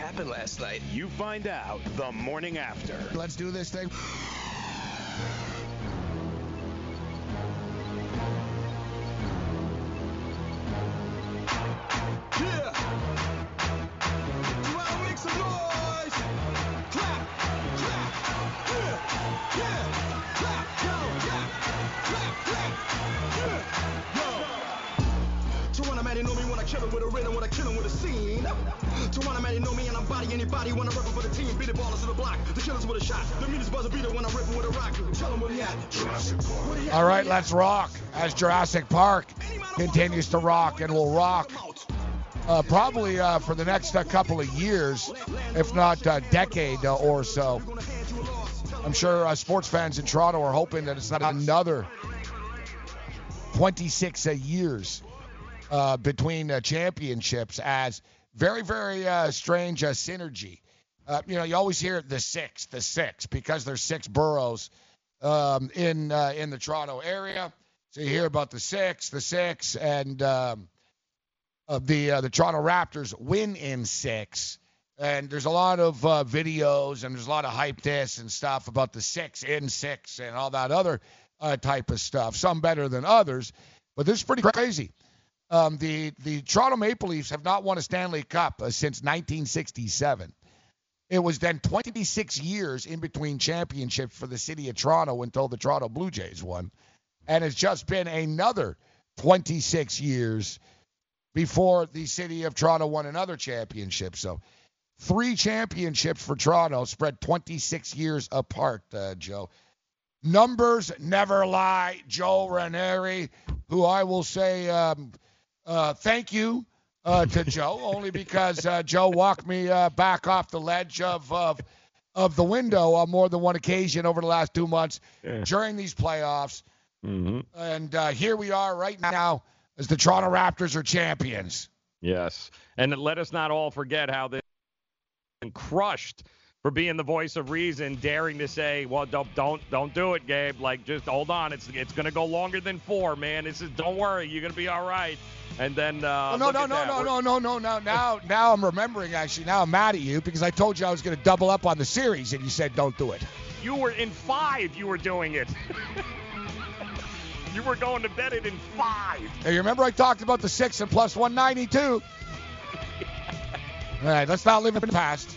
happened last night. You find out the morning after. Let's do this thing. Know me when I kill him with a rhythm, when I kill him with a scene. Toronto man, they know me and I'm body anybody when I rip for the team. Beat the ballers to the block, the killers with a shot. The meanest buzzer beater when I rip with a rock. Tell him where he at. Jurassic Park. Where he at? All right, let's rock as Jurassic Park continues to rock and will rock uh, probably uh, for the next uh, couple of years, if not a decade uh, or so. I'm sure uh, sports fans in Toronto are hoping that it's not another 26 uh, years uh, between uh, championships as very, very uh, strange uh, synergy. Uh, you know, you always hear the six, the six, because there's six boroughs um, in in the Toronto area. So you hear about the six, the six, and um, the the Toronto Raptors win in six. And there's a lot of videos and there's a lot of hype this and stuff about the six in six and all that other type of stuff. Some better than others, but this is pretty crazy. Um, the the Toronto Maple Leafs have not won a Stanley Cup uh, since 1967. It was then 26 years in between championships for the city of Toronto until the Toronto Blue Jays won, and it's just been another 26 years before the city of Toronto won another championship. So, three championships for Toronto spread 26 years apart, uh, Joe. Numbers never lie. Joe Ranieri, who I will say um, uh, thank you uh, to Joe, only because uh, Joe walked me uh, back off the ledge of, of of the window on more than one occasion over the last two months Yeah. during these playoffs. hmm And uh, here we are right now as the Toronto Raptors are champions. Yes, and let us not all forget how they been crushed for being the voice of reason, daring to say, "Well, don't don't don't do it, Gabe. Like, just hold on. It's it's gonna go longer than four, man. This is don't worry, you're gonna be all right." And then uh, Oh, no, no, no, no, no, no, no, no. Now, now I'm remembering. Actually, now I'm mad at you because I told you I was going to double up on the series, and you said don't do it. You were in five. You were doing it. you were going to bet it in five. Hey, you remember I talked about the six and plus 192? All right, let's not live in the past.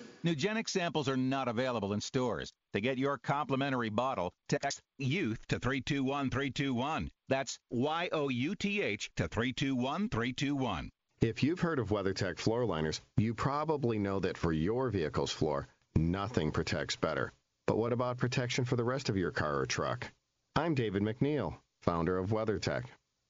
Nugenic samples are not available in stores. To get your complimentary bottle, text YOUTH to 321321. That's Y O U T H to 321321. If you've heard of WeatherTech floor liners, you probably know that for your vehicle's floor, nothing protects better. But what about protection for the rest of your car or truck? I'm David MacNeil, founder of WeatherTech.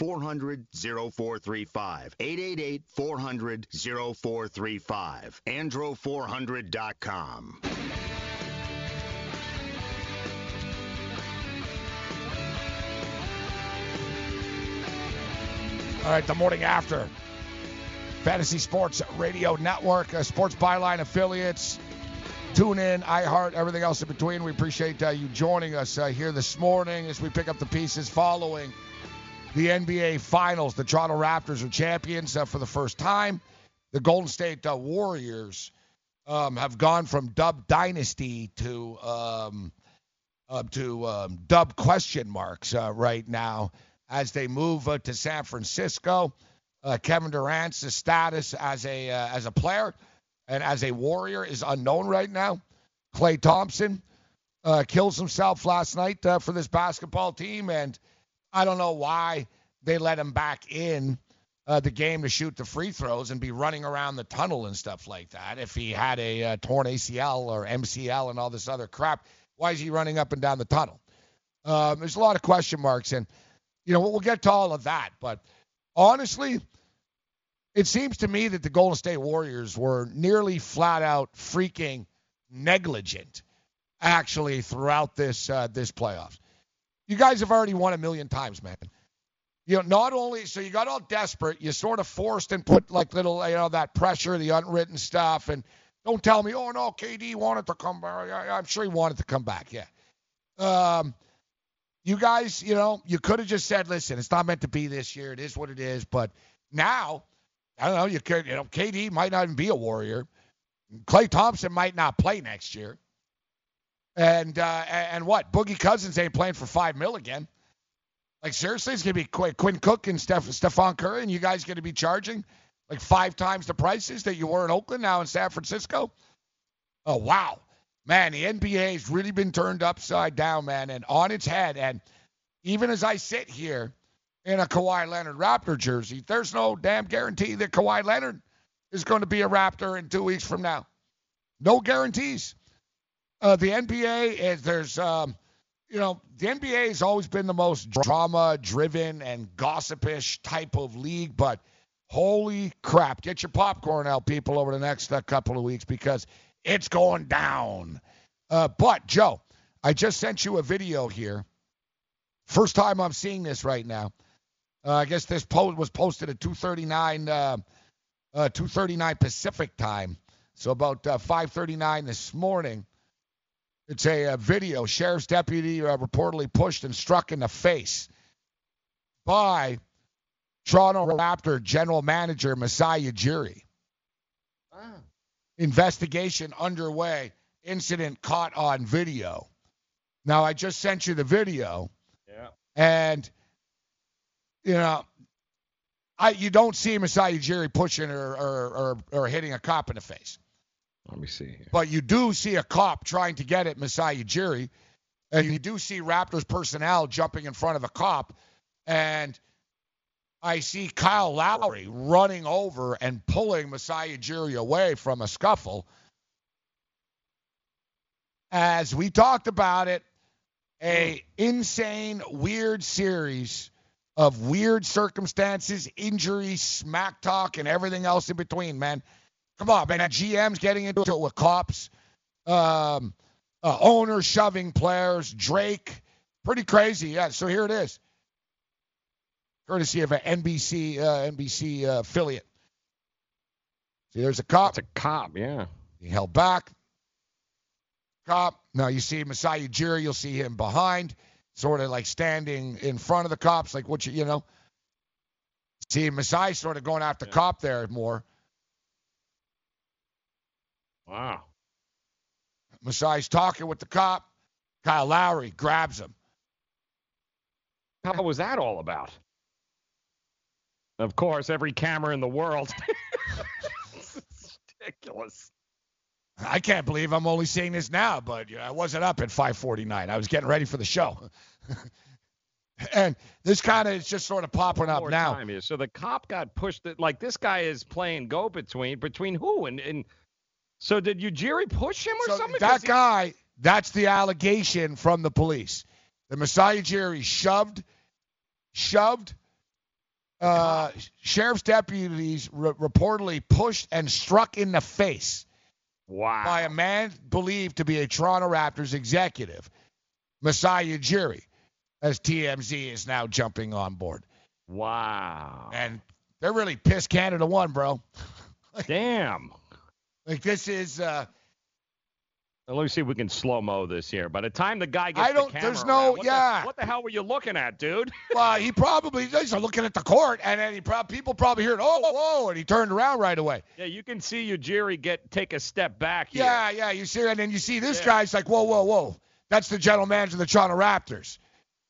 400 0435. 888 400 0435. Andro400.com. All right, the morning after. Fantasy Sports Radio Network, uh, Sports Byline affiliates. Tune in, iHeart, everything else in between. We appreciate uh, you joining us uh, here this morning as we pick up the pieces following the NBA Finals. The Toronto Raptors are champions uh, for the first time. The Golden State uh, Warriors um, have gone from dub dynasty to um, uh, to um, dub question marks uh, right now as they move uh, to San Francisco. Uh, Kevin Durant's status as a as a player and as a warrior is unknown right now. Klay Thompson kills himself last night for this basketball team, and I don't know why they let him back in uh, the game to shoot the free throws and be running around the tunnel and stuff like that. If he had a uh, torn ACL or MCL and all this other crap, why is he running up and down the tunnel? Um, there's a lot of question marks, and you know we'll get to all of that. But honestly, it seems to me that the Golden State Warriors were nearly flat out freaking negligent, actually, throughout this uh, this playoffs. You guys have already won a million times, man. You know, not only so you got all desperate, you sort of forced and put like little, you know, that pressure, the unwritten stuff, and don't tell me, oh no, KD wanted to come back. I'm sure he wanted to come back, yeah. Um, you guys, you know, you could have just said, listen, it's not meant to be this year. It is what it is. But now, I don't know, you could, you know, KD might not even be a Warrior. Klay Thompson might not play next year. And uh, and what? Boogie Cousins ain't playing for five mil again. Like seriously, it's gonna be Qu- Quinn Cook and Steph, Stephon Curry, and you guys gonna be charging like five times the prices that you were in Oakland now in San Francisco. Oh wow, man, the NBA has really been turned upside down, man, and on its head. And even as I sit here in a Kawhi Leonard Raptor jersey, there's no damn guarantee that Kawhi Leonard is going to be a Raptor in two weeks from now. No guarantees. Uh, the NBA is there's um, you know the NBA has always been the most drama-driven and gossipish type of league, but holy crap, get your popcorn out, people, over the next uh, couple of weeks because it's going down. Uh, but Joe, I just sent you a video here. First time I'm seeing this right now. Uh, I guess this post was posted at 2:39 uh, uh, 2:39 Pacific time, so about uh, 5:39 this morning. It's a, a video. Sheriff's deputy uh, reportedly pushed and struck in the face by Toronto Raptor general manager Masai Ujiri. Investigation underway. Incident caught on video. Now I just sent you the video. Yeah. And you know, I you don't see Masai Ujiri pushing or, or or or hitting a cop in the face. Let me see here. But you do see a cop trying to get at Masai Ujiri, and you do see Raptors personnel jumping in front of a cop, and I see Kyle Lowry running over and pulling Masai Ujiri away from a scuffle. as we talked about it, a insane, weird series of weird circumstances, injuries, smack talk, and everything else in between, man. Come on, man. GM's getting into it with cops, um, uh, owners shoving players, Drake. Pretty crazy. Yeah, so here it is. Courtesy of an NBC, uh, NBC uh, affiliate. See, there's a cop. It's a cop, yeah. He held back. Cop. Now you see Masai Ujiri, you'll see him behind, sort of like standing in front of the cops, like what you, you know. See Masai sort of going after cop there more. Wow. Masai's talking with the cop. Kyle Lowry grabs him. How was that all about? Of course, every camera in the world. it's ridiculous. I can't believe I'm only seeing this now, but you know, I wasn't up at 5:49. I was getting ready for the show. and this kind of is just sort of popping up now. So the cop got pushed. Like this guy is playing go between between who and and. So did you Ujiri push him or So something? That guy, that's the allegation from the police. The Masai Ujiri shoved, shoved. Uh, sheriff's deputies re- reportedly pushed and struck in the face wow. by a man believed to be a Toronto Raptors executive, Masai Ujiri, as TMZ is now jumping on board. Wow. And they're really pissed Canada won, bro. Damn. Like this is uh Let me see if we can slow mo this here. By the time the guy gets I don't- the camera there's no- around, what the- yeah. what the hell were you looking at, dude? well, he probably he's looking at the court and then he prob- people probably heard, oh, whoa, and he turned around right away. Yeah, you can see Ujiri get take a step back here. Yeah, yeah, you see, and then you see this Yeah. guy's like, whoa, whoa, whoa. That's the general manager of the Toronto Raptors.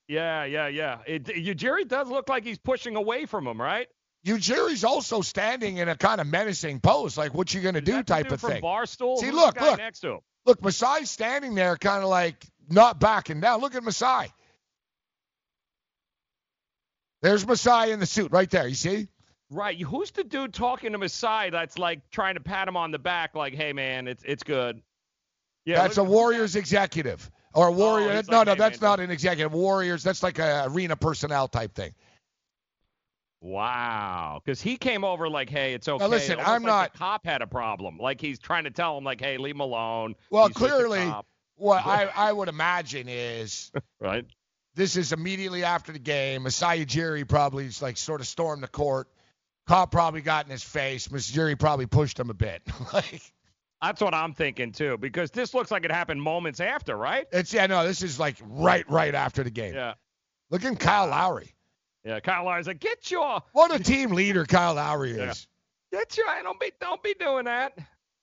Yeah, yeah, yeah. It, Ujiri does look like he's pushing away from him, right? Ujiri's also standing in a kind of menacing pose, like what you gonna do type of thing. Barstool. See, Who's look, look. next to him. Look, Masai's standing there, kind of like not backing down. Look at Masai. There's Masai in the suit right there. You see? Right. Who's the dude talking to Masai that's like trying to pat him on the back, like, "Hey, man, it's it's good." Yeah, that's a look- Oh, Warriors executive or a Warrior. Oh, he's no, like, no, hey, that's man, not an executive. Warriors. That's like a arena personnel type thing. Wow, because he came over like, "Hey, it's okay." listen, Almost I'm like not- The cop had a problem. Like he's trying to tell him, like, "Hey, leave him alone." Well, He's clearly, what I, I would imagine is right. this is immediately after the game. Masai Ujiri probably is like sort of stormed the court. Cop probably got in his face. Ujiri probably pushed him a bit. like That's what I'm thinking too, because this looks like it happened moments after, right? it's yeah, no, this is like right, right after the game. Yeah. Look at Kyle Lowry. Yeah. Kyle Lowry's like, "Get your, What a team leader Kyle Lowry is. Yeah. get your, don't be, don't be doing that."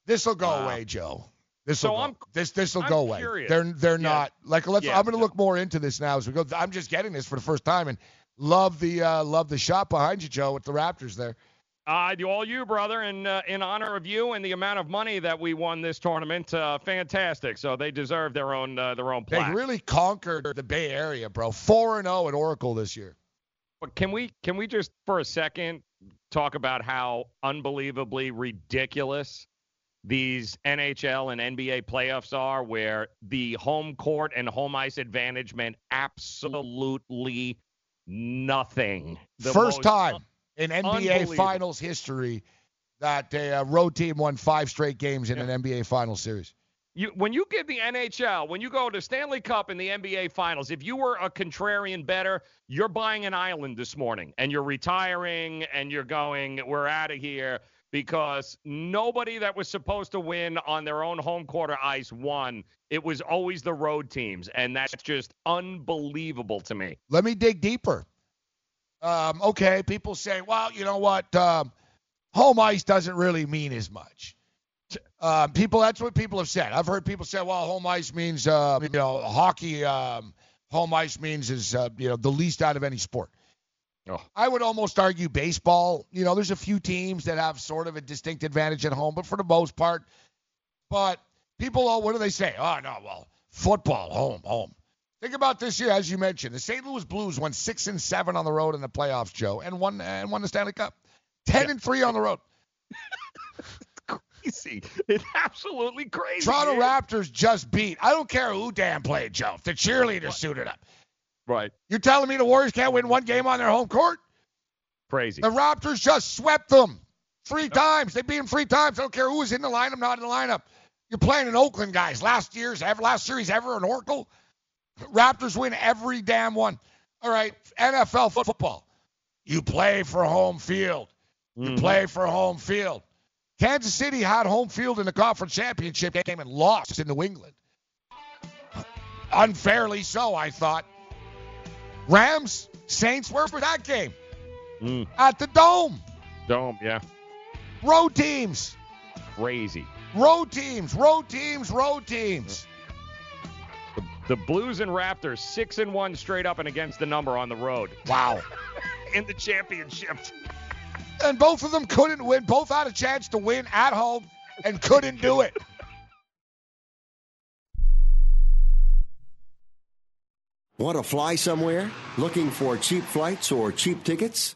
This will go Wow. away, Joe. This So will I'm- go. this this will I'm go away. curious. They're they're Yeah. not like let's. Yeah, I'm going to look more into this now as we go. I'm just getting this for the first time and love the uh, love the shot behind you, Joe, with the Raptors there. Uh, do all you, brother, and uh, in honor of you and the amount of money that we won this tournament, uh, fantastic. So they deserve their own uh, their own play. They really conquered the Bay Area, bro. Four and zero at Oracle this year. But can we can we just for a second talk about how unbelievably ridiculous these NHL and NBA playoffs are, where the home court and home ice advantage meant absolutely nothing. The First time in NBA. Finals history that a uh, road team won five straight games in an NBA Finals series. You, when you give the NHL, when you go to Stanley Cup and the NBA Finals, if you were a contrarian bettor, you're buying an island this morning and you're retiring and you're going, we're out of here because nobody that was supposed to win on their own home quarter ice won. It was always the road teams, and that's just unbelievable to me. Let me dig deeper. Um, okay, people say, well, you know what? Um, home ice doesn't really mean as much. Um, people, that's what people have said. I've heard people say, well, home ice means, uh, you know, hockey. Um, home ice means is, uh, you know, the least out of any sport. Oh. I would almost argue baseball. You know, there's a few teams that have sort of a distinct advantage at home, but for the most part, but people, oh, what do they say? Oh no, well, football, home, home. Think about this year, as you mentioned, the St. Louis Blues won six and seven on the road in the playoffs, Joe, and won and won the Stanley Cup. Ten and three on the road. crazy. It's absolutely crazy. Toronto Gabe. Raptors just beat. I don't care who damn played, Joe. If the cheerleaders suited up. Right. You're telling me the Warriors can't win one game on their home court? Crazy. The Raptors just swept them three times. They beat them three times. I don't care who was in the lineup, not in the lineup. You're playing in Oakland, guys. Last year's ever, last series ever in Oracle. Raptors win every damn one. All right, NFL football. You play for home field. You Mhm. play for home field. Kansas City had home field in the conference championship game and lost in New England. Unfairly so, I thought. Rams, Saints, where for that game? Mm. At the Dome. Dome, yeah. Road teams. Crazy. Road teams. Road teams. Road teams. The, the Blues and Raptors, six and one straight up and against the number on the road Wow. in the championship. And both of them couldn't win. Both had a chance to win at home and couldn't do it. Want to fly somewhere? Looking for cheap flights or cheap tickets?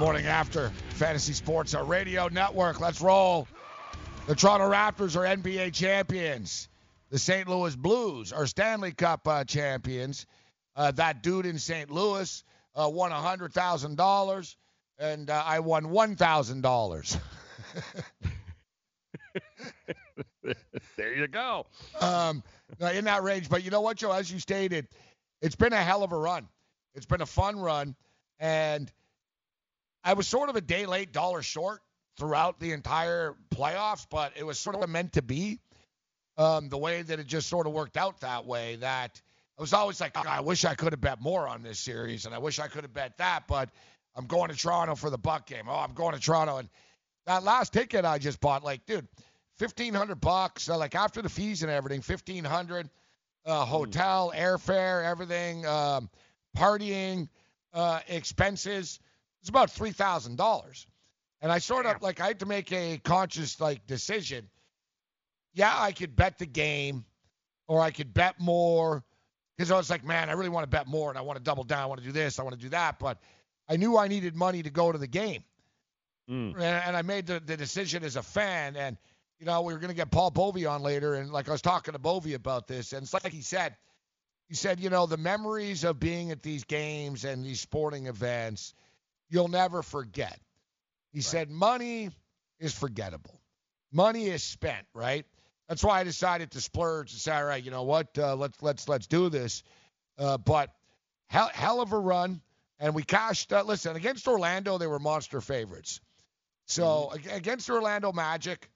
Morning after Fantasy Sports our Radio Network. Let's roll. The Toronto Raptors are NBA champions. The St. Louis Blues are Stanley Cup uh, champions. Uh, that dude in St. Louis uh, won $100,000, and uh, I won $1,000. there you go. um, in that range. But you know what, Joe? As you stated, it's been a hell of a run. It's been a fun run, and I was sort of a day late, dollar short throughout the entire playoffs, but it was sort of meant to be. Um, the way that it just sort of worked out that way, that I was always like, I wish I could have bet more on this series, and I wish I could have bet that, but I'm going to Toronto for the Buck game. Oh, I'm going to Toronto, and that last ticket I just bought, like, dude, fifteen hundred bucks, uh, like after the fees and everything, fifteen hundred, uh, hotel, airfare, everything, um, partying, uh, expenses. It's about three thousand dollars, and I sort of like I had to make a conscious like decision. Yeah, I could bet the game, or I could bet more, because I was like, man, I really want to bet more, and I want to double down. I want to do this, I want to do that, but I knew I needed money to go to the game. Mm. And, and I made the, the decision as a fan. And, you know, we were going to get Paul Bovey on later. And, like, I was talking to Bovey about this. And it's like he said, he said, you know, the memories of being at these games and these sporting events, you'll never forget. He said, money is forgettable. Money is spent, right? That's why I decided to splurge and say, all right, you know what? Uh, let's let's let's do this. Uh, but hell, hell of a run, and we cashed. Uh, listen, against Orlando, they were monster favorites. So ag- against Orlando Magic,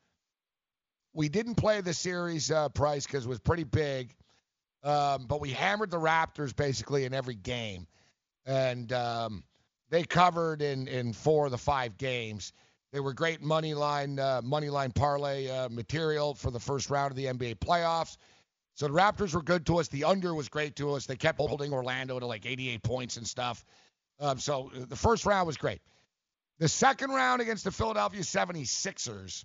we didn't play the series uh, price because it was pretty big, um, but we hammered the Raptors basically in every game, and um, they covered in in four of the five games. They were great money line uh, money line parlay uh, material for the first round of the NBA playoffs. So the Raptors were good to us. The under was great to us. They kept holding Orlando to like 88 points and stuff. Um, so the first round was great. The second round against the Philadelphia 76ers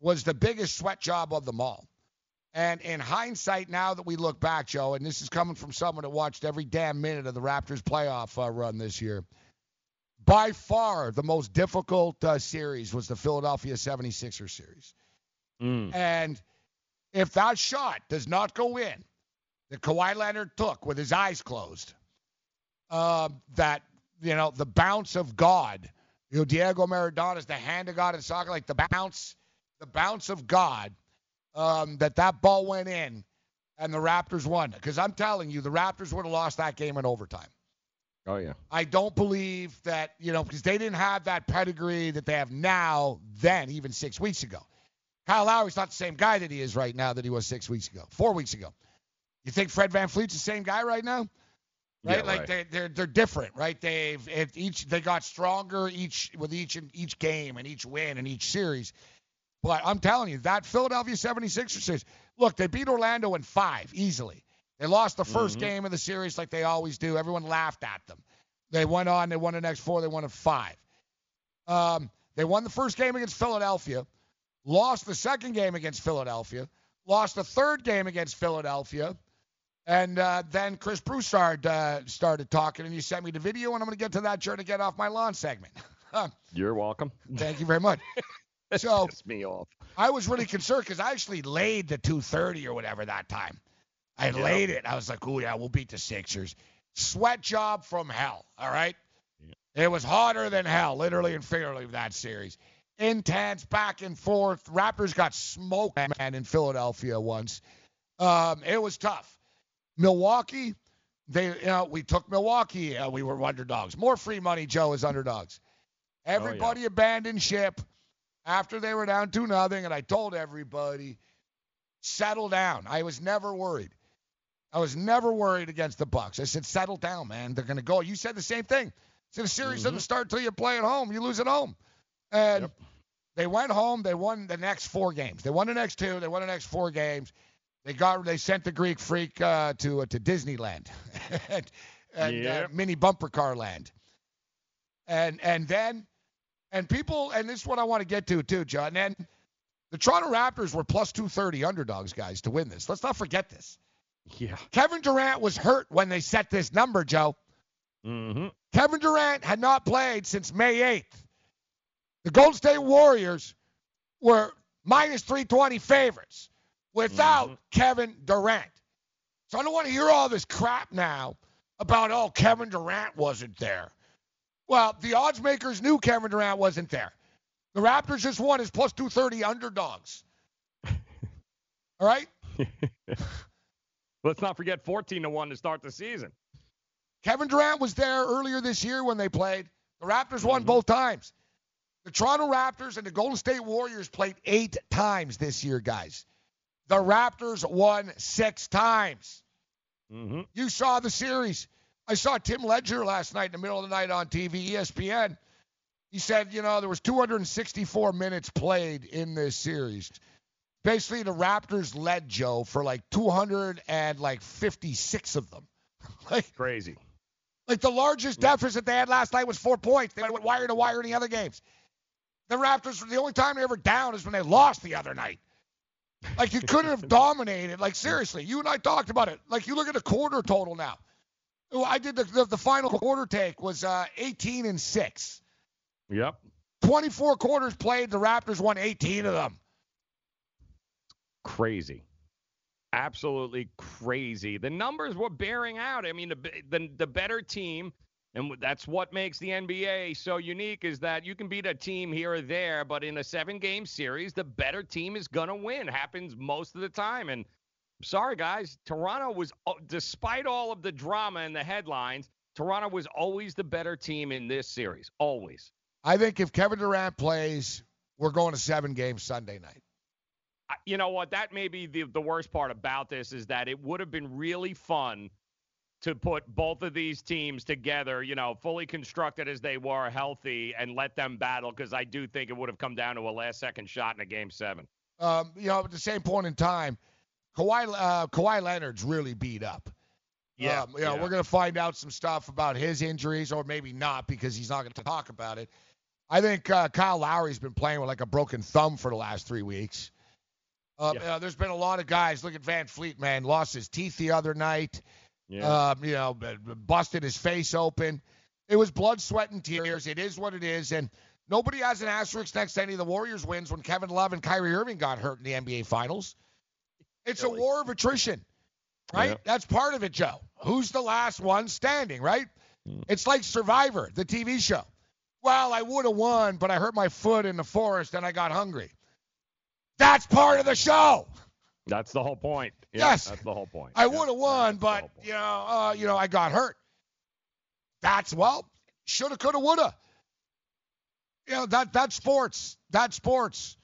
was the biggest sweat job of them all. And in hindsight, now that we look back, Joe, and this is coming from someone that watched every damn minute of the Raptors playoff uh, run this year, by far the most difficult uh, series was the Philadelphia 76ers series. Mm. And if that shot does not go in, that Kawhi Leonard took with his eyes closed, uh, that, you know, the bounce of God, you know, Diego Maradona is the hand of God in soccer, like the bounce, the bounce of God, um, that that ball went in and the Raptors won. Because I'm telling you, the Raptors would have lost that game in overtime. Oh yeah. I don't believe that, you know, because they didn't have that pedigree that they have now, then, even six weeks ago. Kyle Lowry's not the same guy that he is right now that he was six weeks ago, four weeks ago. You think Fred VanVleet's the same guy right now? Right? Yeah, like right. They, they're they're different, right? They've each they got stronger each with each and each game and each win and each series. But I'm telling you, that Philadelphia 76ers look, they beat Orlando in five easily. They lost the 1st Mhm. game of the series like they always do. Everyone laughed at them. They went on, they won the next four, they won in five. Um, they won the first game against Philadelphia, lost the second game against Philadelphia, lost the third game against Philadelphia, and uh, then Chris Broussard uh, started talking, and you sent me the video, and I'm going to get to that during the Get Off My Lawn segment. You're welcome. Thank you very much. So me off. I was really concerned because I actually laid the 230 or whatever that time. I Yeah. laid it. I was like, oh, yeah, we'll beat the Sixers. Sweat job from hell, all right? It was hotter than hell, literally and figuratively, that series. Intense, back and forth. Raptors got smoked, man, in Philadelphia once. Um, it was tough. Milwaukee, they, you know, we took Milwaukee. Uh, we were underdogs. More free money, Joe, as underdogs. Everybody abandoned ship after they were down two nothing, and I told everybody, settle down. I was never worried. I was never worried against the Bucks. I said, settle down, man. They're gonna go. You said the same thing. said the series doesn't start till you play at home. You lose at home. And they went home. They won the next four games. They won the next two. They won the next four games. They got. They sent the Greek Freak uh, to uh, to Disneyland and, and uh, mini bumper car land. And and then and people and this is what I want to get to too, John. And the Toronto Raptors were plus 230 underdogs, guys, to win this. Let's not forget this. Yeah. Kevin Durant was hurt when they set this number, Joe. Mm-hmm. Kevin Durant had not played since May 8th. The Golden State Warriors were minus 320 favorites without Kevin Durant. So I don't want to hear all this crap now about, oh, Kevin Durant wasn't there. Well, the odds makers knew Kevin Durant wasn't there. The Raptors just won as plus 230 underdogs. All right? Let's not forget 14 to 1 to start the season. Kevin Durant was there earlier this year when they played. The Raptors won both times. The Toronto Raptors and the Golden State Warriors played eight times this year, guys. The Raptors won six times. Mm-hmm. You saw the series. I saw Tim Legler last night in the middle of the night on TV, ESPN. He said, you know, there was 264 minutes played in this series. Basically, the Raptors led Joe for like 256 of them. like Crazy. like the largest deficit they had last night was four points. They went wire to wire in the other games. The Raptors, were the only time they ever down is when they lost the other night. Like you couldn't have dominated. Like seriously, you and I talked about it. Like you look at the quarter total now. I did the the, the final quarter take was uh, 18 and six. Yep. 24 quarters played. The Raptors won 18 of them. Crazy. Absolutely crazy. The numbers were bearing out. I mean, the the, the better team, and that's what makes the NBA so unique, is that you can beat a team here or there, but in a seven-game series, the better team is gonna win. Happens most of the time. And sorry, guys, Toronto was, despite all of the drama and the headlines, Toronto was always the better team in this series. Always. I think if Kevin Durant plays, we're going to seven games Sunday night. You know what? That may be the, the worst part about this is that it would have been really fun to put both of these teams together, you know, fully constructed as they were, healthy, and let them battle because I do think it would have come down to a last second shot in a game seven. Um, you know, at the same point in time, Kawhi, uh, Kawhi Leonard's really beat up. Yeah, Um, you know, yeah. we're going to find out some stuff about his injuries, or maybe not because he's not going to talk about it. I think uh, Kyle Lowry's been playing with like a broken thumb for the last three weeks. Uh, Yeah. uh, there's been a lot of guys. Look at VanVleet, man. Lost his teeth the other night. Yeah. Um, you know, busted his face open. It was blood, sweat, and tears. It is what it is. And nobody has an asterisk next to any of the Warriors wins when Kevin Love and Kyrie Irving got hurt in the NBA Finals. It's a war of attrition, right? Yeah. That's part of it, Joe. Who's the last one standing, right? Mm. It's like Survivor, the TV show. Well, I would have won, but I hurt my foot in the forest and I got hungry. That's part of the show. That's the whole point. Yeah, Yes. That's the whole point. I Yeah. would have won, but you know, uh, you know, I got hurt. That's well, shoulda, coulda, woulda. You know that that's sports. That's sports.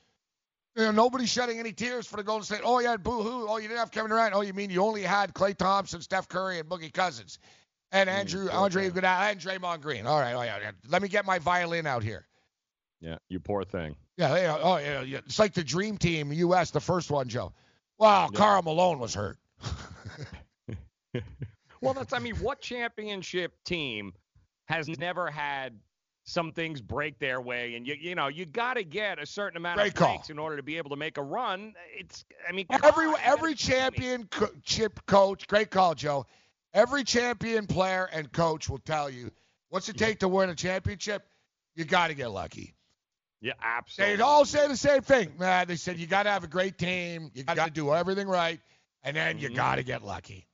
You know, nobody's shedding any tears for the Golden State. Oh, you had Boo Hoo. Oh, you didn't have Kevin Durant. Oh, you mean you only had Klay Thompson, Steph Curry, and Boogie Cousins, and Andrew Andre Iguodala and Draymond Green. All right, oh yeah, yeah. Let me get my violin out here. Yeah, you poor thing. Yeah, yeah, oh yeah, yeah. It's like the Dream Team U.S. The first one, Joe. Wow, Karl Malone was hurt. Well, that's, I mean, what championship team has never had some things break their way? And, you, you know, you got to get a certain amount Great of call. breaks in order to be able to make a run. It's, I mean, Every on, every gotta- champion co- chip coach, great call, Joe. Every champion player and coach will tell you what's it take to win a championship. You got to get lucky. Yeah, absolutely. They all say the same thing. Nah, they said you got to have a great team, you got to do everything right, and then Mm-hmm. you got to get lucky.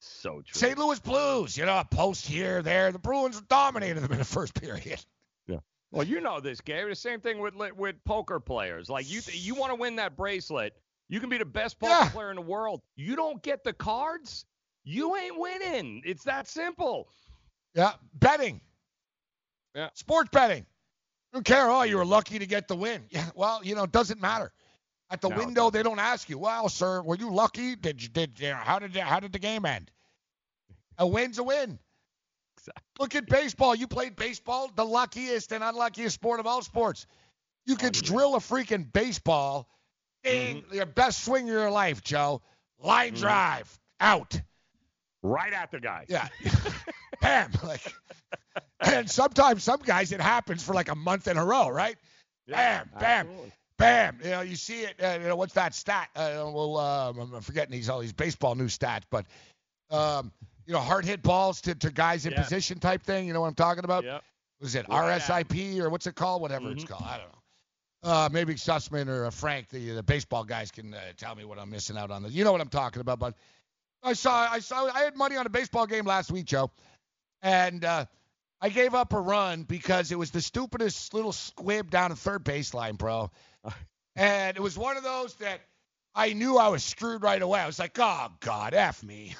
So true. St. Louis Blues, you know, a post here, there. The Bruins dominated them in the first period. Yeah. Well, you know this, Gabe. The same thing with with poker players. Like you, you want to win that bracelet. You can be the best poker Yeah. player in the world. You don't get the cards. You ain't winning. It's that simple. Yeah, betting. Yeah. Sports betting. Don't care. Oh, you were lucky to get the win. Yeah. Well, you know, it doesn't matter. At the No, window, they don't ask you. Well, sir, were you lucky? Did you did you know, how did how did the game end? A win's a win. Exactly. Look at baseball. You played baseball, the luckiest and unluckiest sport of all sports. You could drill a freaking baseball, ding, Mm-hmm. your best swing of your life, Joe. Line drive, out. Right at the guy. Yeah. Bam. Like, and sometimes some guys it happens for like a month in a row, right? Yeah, bam, bam, absolutely. bam. You know, you see it. Uh, you know, what's that stat? Uh, well, um, I'm forgetting these all these baseball new stats, but um, you know, hard hit balls to, to guys in Yeah. position type thing. You know what I'm talking about? Yep. Was it Right at RSIP or what's it called? Whatever it's Mhm. called. I don't know. Uh, maybe Sussman or uh, Frank, the the baseball guys, can uh, tell me what I'm missing out on. This. You know what I'm talking about, but I saw I saw I had money on a baseball game last week, Joe, and uh, I gave up a run because it was the stupidest little squib down the third baseline, bro. And it was one of those that I knew I was screwed right away. I was like, oh God, f me.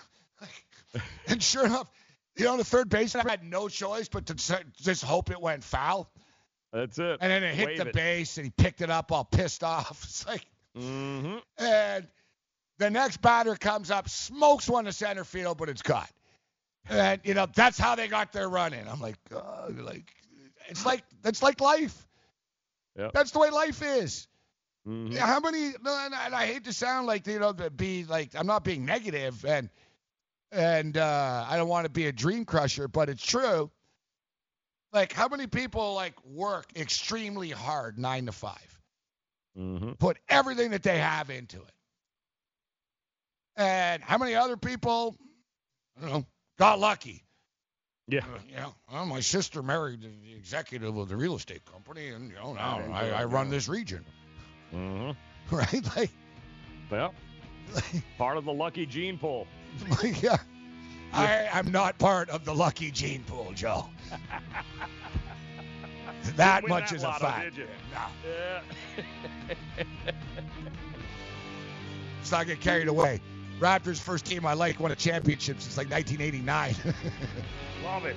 and sure enough, you know, the third baseman had no choice but to just hope it went foul. That's it. And then it hit Wave the it. base, and he picked it up all pissed off. It's like, Mm-hmm. and The next batter comes up, smokes one to center field, but it's caught. And you know that's how they got their run in. I'm like, God, like it's like that's like life. Yep. That's the way life is. Mhm. Yeah, how many? And I and I hate to sound like you know be like I'm not being negative and and uh, I don't want to be a dream crusher, but it's true. Like how many people like work extremely hard nine to 5 Mm-hmm. put everything that they have into it, and how many other people, I don't know, got lucky. Yeah. You know, well, my sister married the executive of the real estate company, and you know now Yeah, I, I run this region, Mm-hmm. right? Like, Well, part of the lucky gene pool. yeah. I, I'm not part of the lucky gene pool, Joe. that much that is a fact. No, Yeah. let's not get carried away. Raptors first team I like won a championship since like 1989. Love it.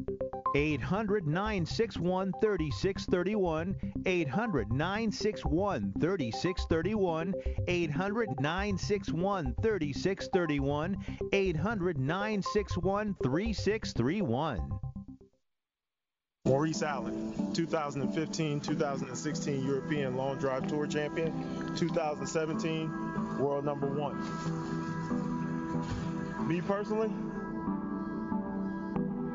800 961 3631. 800 961 3631. 800 961 3631. 800 961 3631. Maurice Allen, 2015 2016 European Long Drive Tour Champion, 2017 World Number One. Me personally,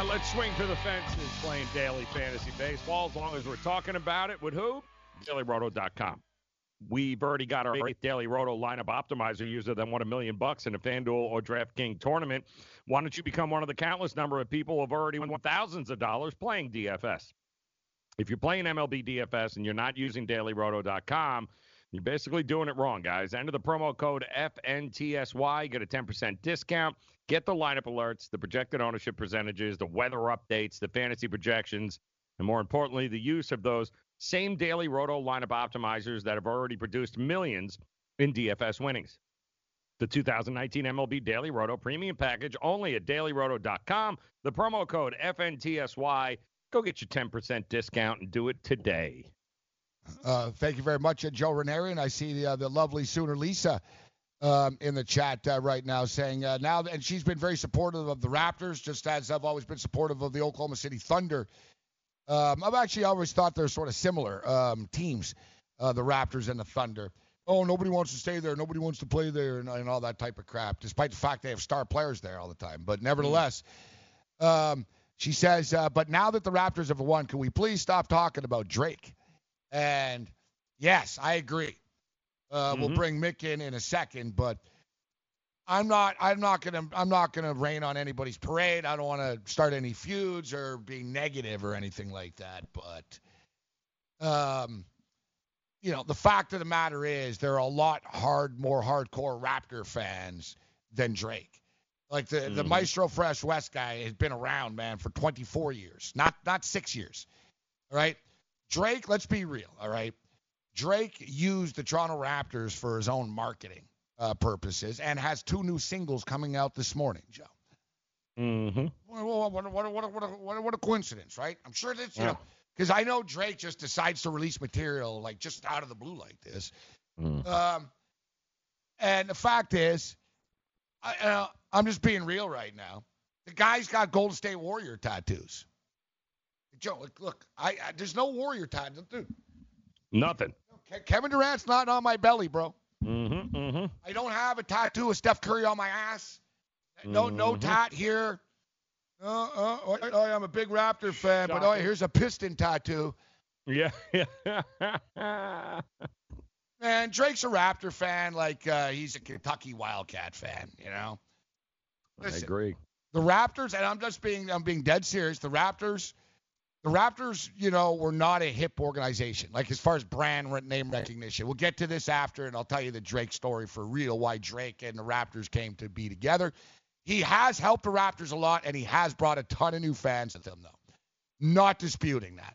right, let's swing for the fences playing daily fantasy baseball as long as we're talking about it with who? DailyRoto.com. We've already got our eighth Daily Roto lineup optimizer user that won a million bucks in a FanDuel or DraftKings tournament. Why don't you become one of the countless number of people who have already won thousands of dollars playing DFS? If you're playing MLB DFS and you're not using DailyRoto.com, you're basically doing it wrong, guys. Enter the promo code FNTSY, get a 10% discount. Get the lineup alerts, the projected ownership percentages, the weather updates, the fantasy projections, and more importantly, the use of those same daily roto lineup optimizers that have already produced millions in DFS winnings. the 2019 MLB Daily Roto Premium Package only at dailyroto.com. The promo code FNTSY. Go get your 10% discount and do it today. Uh, thank you very much, uh, Joe Ranieri. And I see the, uh, the lovely Sooner Lisa um, in the chat uh, right now saying uh, now, and she's been very supportive of the Raptors, just as I've always been supportive of the Oklahoma City Thunder. Um, I've actually always thought they're sort of similar um, teams, uh, the Raptors and the Thunder. Oh, nobody wants to stay there. Nobody wants to play there, and, and all that type of crap, despite the fact they have star players there all the time. But nevertheless, um, she says, uh, but now that the Raptors have won, can we please stop talking about Drake? And yes, I agree. Uh, We'll Mhm. bring Mick in in a second, but I'm not. I'm not gonna. I'm not gonna rain on anybody's parade. I don't want to start any feuds or be negative or anything like that. But, um, you know, the fact of the matter is there are a lot hard, more hardcore Raptor fans than Drake. Like the the Mhm. Maestro Fresh Wes guy has been around, man, for 24 years, not not six years. All right, Drake. Let's be real. All right, Drake used the Toronto Raptors for his own marketing uh, purposes and has two new singles coming out this morning, Joe. Mm-hmm. What, what, what, what, what, what, what, a coincidence, right? I'm sure that's, you Yeah. know, because I know Drake just decides to release material like just out of the blue like this. Mm. Um, and the fact is, I, uh, I'm just being real right now. The guy's got Golden State Warrior tattoos. Joe, look, look I, I there's no Warrior tattoo, dude. Nothing. Ke- Kevin Durant's not on my belly, bro. Mm-hmm. Mm-hmm. I don't have a tattoo of Steph Curry on my ass. No, no Mhm. tat here. Uh, uh, oh, oh, I'm a big Raptor fan, but oh, here's a piston tattoo. Yeah. Yeah. Man, Drake's a Raptor fan, like uh, he's a Kentucky Wildcat fan. You know, I agree. the Raptors, and I'm just being, I'm being dead serious. The Raptors, the Raptors, you know, were not a hip organization. Like as far as brand name recognition, we'll get to this after, and I'll tell you the Drake story for real, why Drake and the Raptors came to be together. He has helped the Raptors a lot, and he has brought a ton of new fans with him, though. Not disputing that.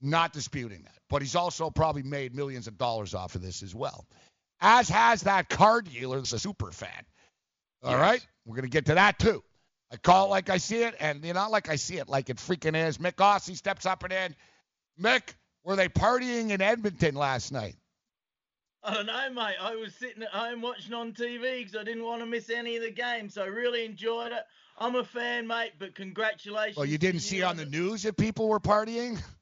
Not disputing that. But he's also probably made millions of dollars off of this as well. As has that car dealer that's a super fan. All Yes. right? We're going to get to that too. I call it like I see it, and you know, not like I see it, like it freaking is. Mick Ossie steps up and in. Mick, were they partying in Edmonton last night? Oh, I don't know, mate. I was sitting at home watching on TV because I didn't want to miss any of the games. So I really enjoyed it. I'm a fan, mate, but congratulations. Well, you didn't see on the news that people were partying?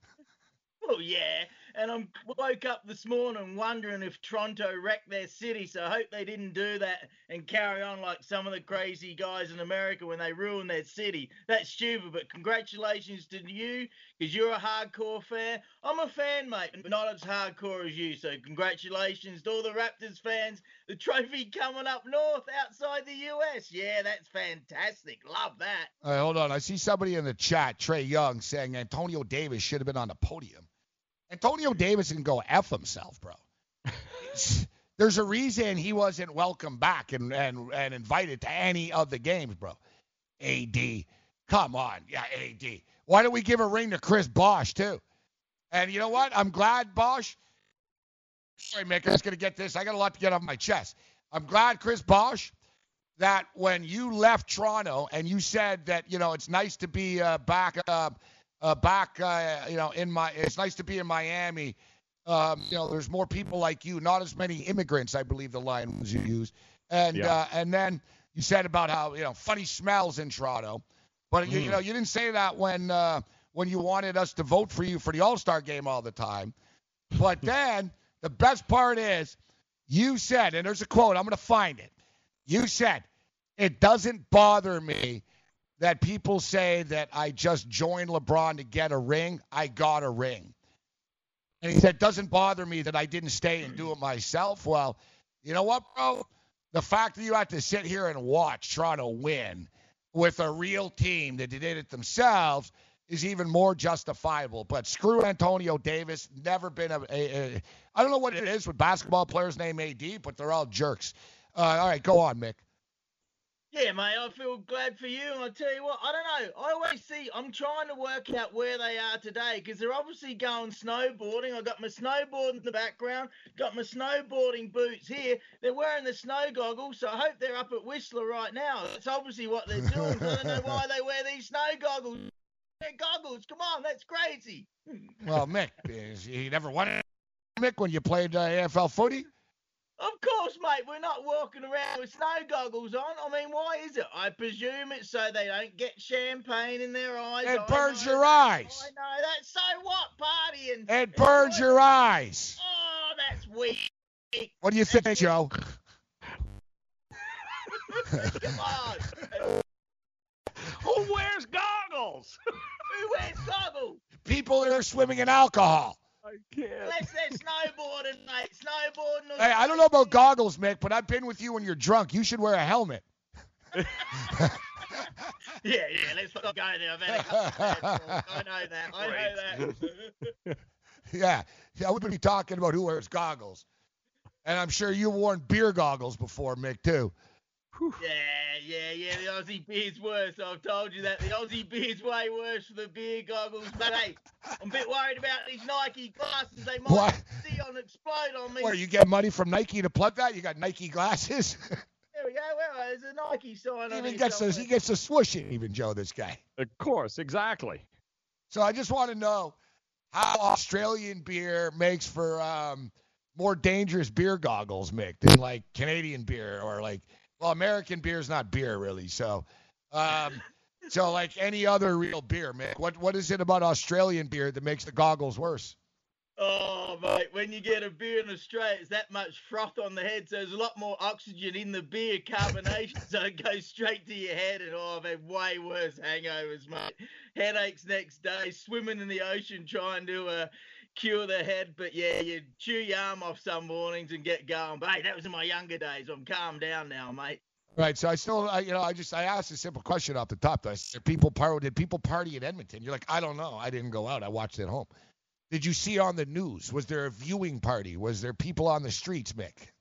Oh, yeah. And I woke up this morning wondering if Toronto wrecked their city. So I hope they didn't do that and carry on like some of the crazy guys in America when they ruin their city. That's stupid. But congratulations to you because you're a hardcore fan. I'm a fan, mate, but not as hardcore as you. So congratulations to all the Raptors fans. The trophy coming up north outside the US. Yeah, that's fantastic. Love that. Right, hold on. I see somebody in the chat, Trey Young, saying Antonio Davis should have been on the podium. Antonio Davis can go F himself, bro. There's a reason he wasn't welcome back and, and, and invited to any of the games, bro. AD. Come on. Yeah, AD. Why don't we give a ring to Chris Bosh, too? And you know what? I'm glad Bosh. Sorry, Mick. I was going to get this. I got a lot to get off my chest. I'm glad Chris Bosh that when you left Toronto and you said that you know it's nice to be uh, back uh, uh, back uh, you know in my it's nice to be in Miami. Um, you know, there's more people like you, not as many immigrants. I believe the line was you used, and Yeah. uh, and then you said about how you know funny smells in Toronto, but you, you Mm. know you didn't say that when uh, when you wanted us to vote for you for the All Star game all the time. But then the best part is you said, and there's a quote, I'm going to find it. You said, it doesn't bother me that people say that I just joined LeBron to get a ring. I got a ring. And he said, doesn't bother me that I didn't stay and do it myself. Well, you know what, bro? The fact that you had to sit here and watch trying to win with a real team that did it themselves is even more justifiable. But screw Antonio Davis. Never been a. a, a I don't know what it is with basketball players named AD, but they're all jerks. Uh, all right, go on, Mick. Yeah, mate, I feel glad for you. And I tell you what, I don't know. I always see, I'm trying to work out where they are today because they're obviously going snowboarding. I got my snowboard in the background, got my snowboarding boots here. They're wearing the snow goggles, so I hope they're up at Whistler right now. That's obviously what they're doing. I don't know why they wear these snow goggles. They're goggles. Come on, that's crazy. Well, Mick, is- you never won Mick, when you played uh, AFL footy? Of course, mate. We're not walking around with snow goggles on. I mean, why is it? I presume it's so they don't get champagne in their eyes. It I burns know your that. eyes. I know that. So what? Partying. It burns your eyes. Oh, that's weak. What do you think, Joe? Come on. Who wears goggles? Who wears goggles? People that are swimming in alcohol. I can't. Unless they're snowboarding, mate. Snowboarding. Or Hey, I don't know about goggles, Mick, but I've been with you when you're drunk. You should wear a helmet. Yeah, yeah. Let's not go there. I've had a couple of bad. I know that. I know that. Yeah, yeah, we've be talking about who wears goggles, and I'm sure you've worn beer goggles before, Mick, too. Yeah, yeah, yeah. The Aussie beer's worse. I've told you that. The Aussie beer's way worse for the beer goggles. But hey, I'm a bit worried about these Nike glasses. They might What? see on explode on me. Where you get money from Nike to plug that? You got Nike glasses. There we go. Well, there's a Nike sign on even gets a, he gets a swoosh in, even Joe, this guy. Of course, exactly. So I just want to know how Australian beer makes for um, more dangerous beer goggles, Mick, than like Canadian beer or like well, American beer is not beer really. So, um, so like any other real beer, Mick, what what is it about Australian beer that makes the goggles worse? Oh, mate, when you get a beer in Australia, it's that much froth on the head, so there's a lot more oxygen in the beer carbonation, so it goes straight to your head. And oh, I've had way worse hangovers, mate. Headaches next day, swimming in the ocean trying to uh, cure the head. But yeah, you chew your arm off some mornings and get going. But hey, that was in my younger days. I'm calmed down now, mate. Right. So I still, I, you know, I just I asked a simple question off the top. I said, people par- did people party in Edmonton? You're like, I don't know. I didn't go out. I watched at home. Did you see on the news? Was there a viewing party? Was there people on the streets, Mick?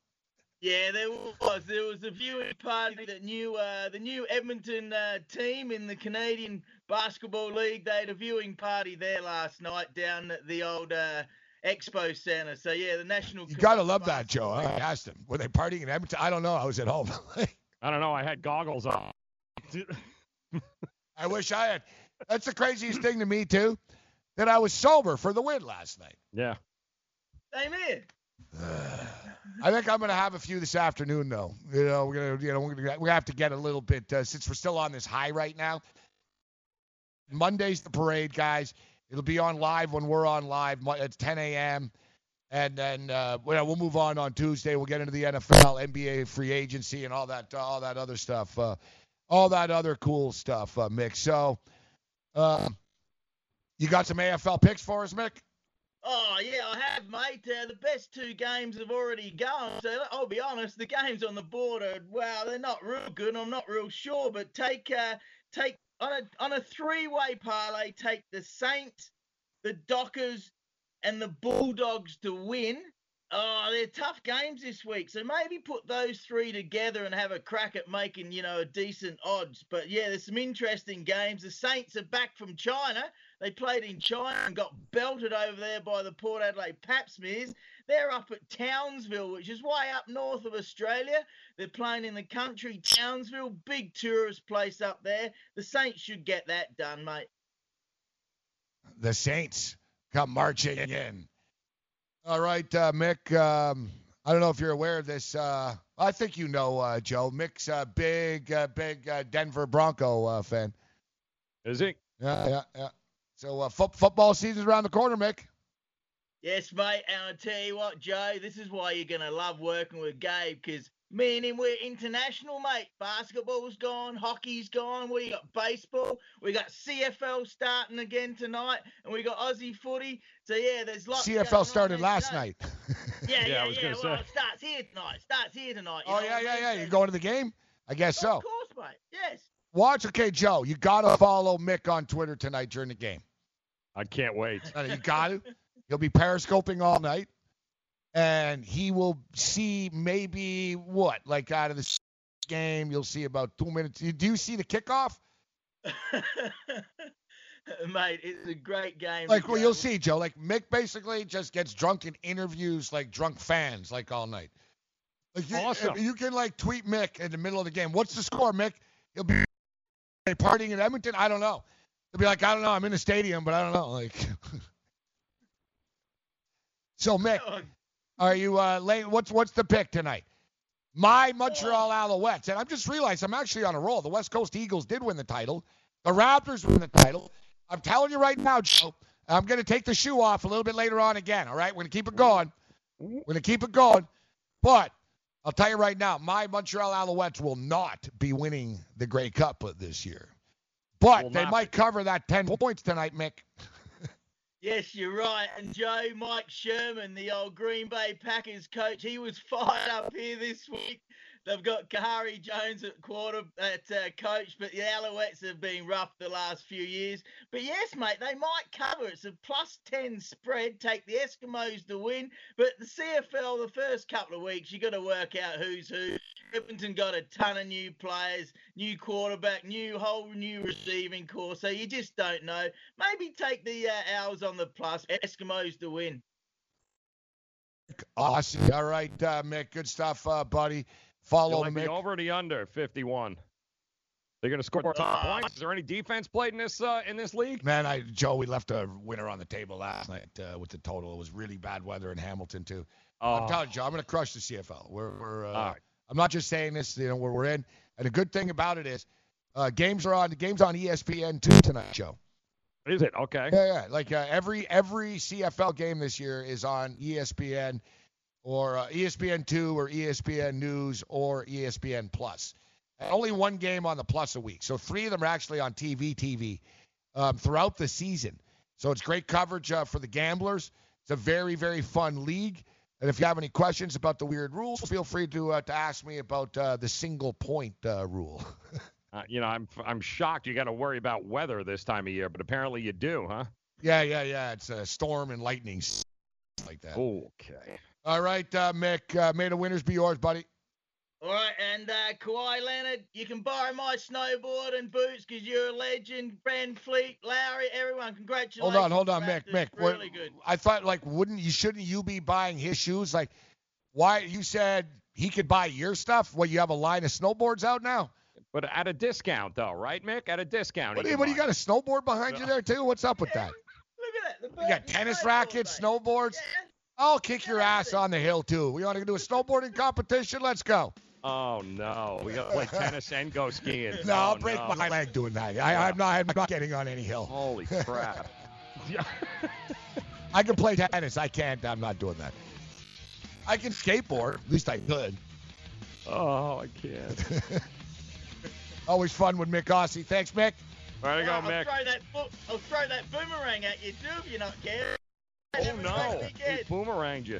Yeah, there was. There was a viewing party that new uh, the new Edmonton uh, team in the Canadian Basketball League. They had a viewing party there last night down at the old uh, Expo Center. So yeah, the national. You gotta love that, Joe. I asked him. Were they partying in Edmonton? I don't know. I was at home. I don't know. I had goggles on. I wish I had. That's the craziest thing to me too, that I was sober for the win last night. Yeah. Same here. I think I'm gonna have a few this afternoon, though. You know, we're gonna, you know, we're gonna, we have to get a little bit uh, since we're still on this high right now. Monday's the parade, guys. It'll be on live when we're on live. It's 10 a.m. And then uh, well, move on on Tuesday. We'll get into the NFL, NBA free agency, and all that, all that other stuff, uh, all that other cool stuff, uh, Mick. So, uh, you got some AFL picks for us, Mick? Oh yeah, I have, mate. Uh, the best two games have already gone. So I'll be honest, the games on the board are well, they're not real good. I'm not real sure, but take uh, take on a on a three-way parlay, take the Saints, the Dockers, and the Bulldogs to win. Oh, they're tough games this week, so maybe put those three together and have a crack at making, you know, a decent odds. But yeah, there's some interesting games. The Saints are back from China. They played in China and got belted over there by the Port Adelaide Papsmeres. They're up at Townsville, which is way up north of Australia. They're playing in the country Townsville, big tourist place up there. The Saints should get that done, mate. the Saints come marching in. All right, uh, Mick. Um, I don't know if you're aware of this. Uh, I think you know, uh, Joe. Mick's a big, uh, big uh, Denver Bronco uh, fan. Is he? Yeah, yeah, yeah. So uh, fo- football season's around the corner, Mick. Yes, mate. And I tell you what, Joe, this is why you're going to love working with Gabe because me and him, we're international, mate. Basketball's gone, hockey's gone. We got baseball. We got CFL starting again tonight, and we got Aussie footy. So yeah, there's lots. going CFL started this last day. night. Yeah, Yeah, yeah, I was yeah. gonna well, say. it starts here tonight. Starts here tonight. you oh know yeah, I yeah, mean? yeah. So- You going to the game? I guess so. Of course, mate. Yes. Watch, okay, Joe. You gotta follow Mick on Twitter tonight during the game. I can't wait. You got to. He'll be periscoping all night, and he will see maybe what, like out of the game. You'll see about two minutes. Do you see the kickoff? Mate, it's a great game. Like, well, you'll see, Joe. Like, Mick basically just gets drunk in interviews, like drunk fans, like all night. Like, you, Awesome. You can like tweet Mick in the middle of the game. What's the score, Mick? He'll be partying in Edmonton. I don't know. He'll be like, I don't know. I'm in the stadium, but I don't know. Like, so Mick, are you uh, late? What's what's the pick tonight? My Montreal Alouettes, and I'm just realized I'm actually on a roll. The West Coast Eagles did win the title. The Raptors win the title. I'm telling you right now, Joe. I'm going to take the shoe off a little bit later on again. All right, we're going to keep it going. We're going to keep it going. But I'll tell you right now, my Montreal Alouettes will not be winning the Grey Cup this year. But they might cover that 10 points tonight, Mick. Yes, you're right. And Joe, Mike Sherman, the old Green Bay Packers coach, he was fired up here this week. They've got Khari Jones at quarter at uh, coach, but the Alouettes have been rough the last few years. But yes, mate, they might cover. It's a plus ten spread. Take the Eskimos to win. But the CFL, the first couple of weeks, you got to work out who's who. Edmonton got a ton of new players, new quarterback, new whole new receiving core. So you just don't know. Maybe take the uh, hours on the plus. Eskimos to win. Awesome. All right, uh, Mick. Good stuff, uh, buddy. Follow You like Mick. the over the under 51. They're going to score a ton of points. Is there any defense played in this uh, in this league? Man, I Joe, we left a winner on the table last night uh, with the total. It was really bad weather in Hamilton too. I'm Oh. telling you, Joe, I'm going to crush the CFL. We're, we're uh, All right. I'm not just saying this. You know, where we're in. And the good thing about it is, uh, games are on. The games on ESPN two tonight, Joe. Is it okay? Yeah, yeah. Like uh, every every CFL game this year is on ESPN or uh, ESPN two or ESPN News or ESPN Plus. Only one game on the Plus a week, so three of them are actually on TV TV um, throughout the season. So it's great coverage uh, for the gamblers. It's a very very fun league. And if you have any questions about the weird rules, feel free to uh, to ask me about uh, the single point uh, rule. Uh, you know, I'm I'm shocked you got to worry about weather this time of year, but apparently you do, huh? yeah, yeah, yeah. It's a storm and lightning like that. Okay. All right, uh, Mick. Uh, may the winners be yours, buddy. All right, and uh, Kawhi Leonard, you can borrow my snowboard and boots because you're a legend. VanVleet, Lowry, everyone, congratulations. Hold on, hold on, Mick. Raptors, Mick, what- Really good. I thought like, wouldn't you? Shouldn't you be buying his shoes? Like, why? You said he could buy your stuff. Well, You have a line of snowboards out now? But at a discount, though, right, Mick? At a discount. What, do you, what do you got a snowboard behind you there too? What's up with that? Look at that. The You got tennis rackets, snowboards. I'll kick your ass on the hill too. We want to do a snowboarding competition? Let's go. Oh no, we got to play tennis and go skiing. No, oh, I'll break no. my leg doing that. I, I'm not. I'm not getting on any hill. Holy crap. I can play tennis. I can't. I'm not doing that. I can skateboard. At least I could. Oh, I can't. Always fun with Mick Ossie. Thanks, Mick. There you go, I'll Mick. Throw that, I'll throw that boomerang at you too if you're not careful. Oh no, he boomeranged you.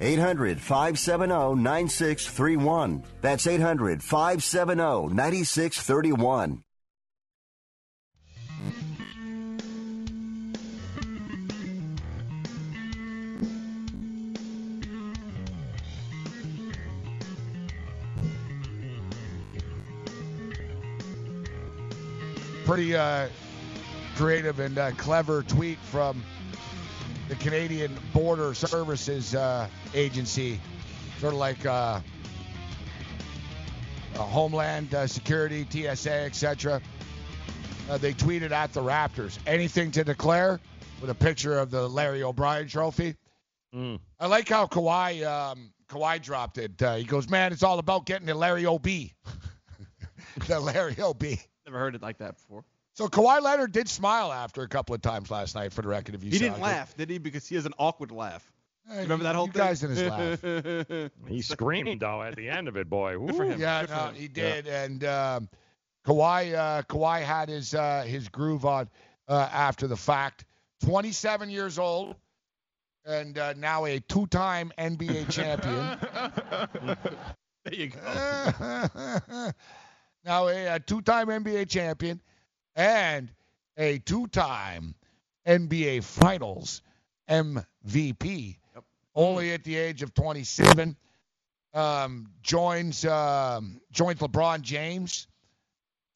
800 570 9631. That's 800 570 9631. Pretty uh, creative and uh, clever tweet from the Canadian Border Services uh, Agency, sort of like uh, uh, Homeland uh, Security, TSA, etc. Uh, they tweeted at the Raptors, anything to declare, with a picture of the Larry O'Brien Trophy. Mm. I like how Kawhi um, Kawhi dropped it. Uh, he goes, "Man, it's all about getting the Larry Ob." the Larry Ob. Never heard it like that before. So Kawhi Leonard did smile after a couple of times last night, for the record. If you saw. He saw didn't it. laugh, did he? Because he has an awkward laugh. Hey, Remember that whole you thing? guys in his laugh. He screamed though at the end of it, boy. Woo. Yeah, no, he did. And um, Kawhi, uh, Kawhi had his uh, his groove on uh, after the fact. 27 years old, and uh, now a two-time NBA champion. there you go. now a, a two-time NBA champion and a two-time NBA Finals MVP. Only at the age of 27, um, joins um, joins LeBron James,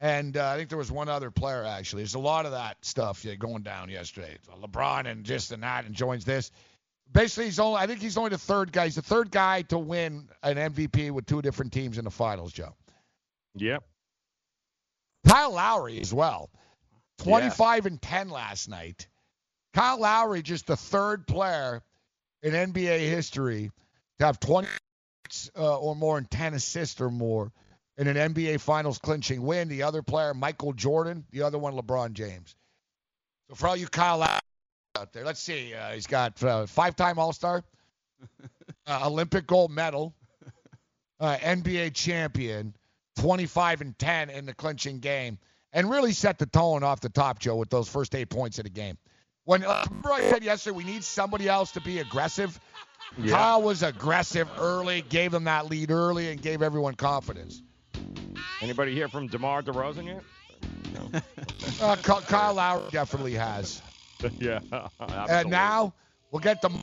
and uh, I think there was one other player actually. There's a lot of that stuff yeah, going down yesterday. LeBron and just and that, and joins this. Basically, he's only I think he's only the third guy. He's the third guy to win an MVP with two different teams in the finals, Joe. Yep. Kyle Lowry as well. 25 and 10 last night. Kyle Lowry, just the third player in NBA history to have 20 uh, or more and 10 assists or more in an NBA Finals clinching win. The other player, Michael Jordan. The other one, LeBron James. So for all you Kyle Lowry out there, let's see. Uh, he's got uh, five-time All-Star, uh, Olympic gold medal, uh, NBA champion, 25 and 10 in the clinching game, and really set the tone off the top, Joe, with those first eight points of the game. When uh, remember I said yesterday we need somebody else to be aggressive. Yeah. Kyle was aggressive early, gave them that lead early, and gave everyone confidence. Anybody hear from DeMar DeRozan yet? Uh, Ky- Kyle Lowry definitely has. yeah. And now we'll get them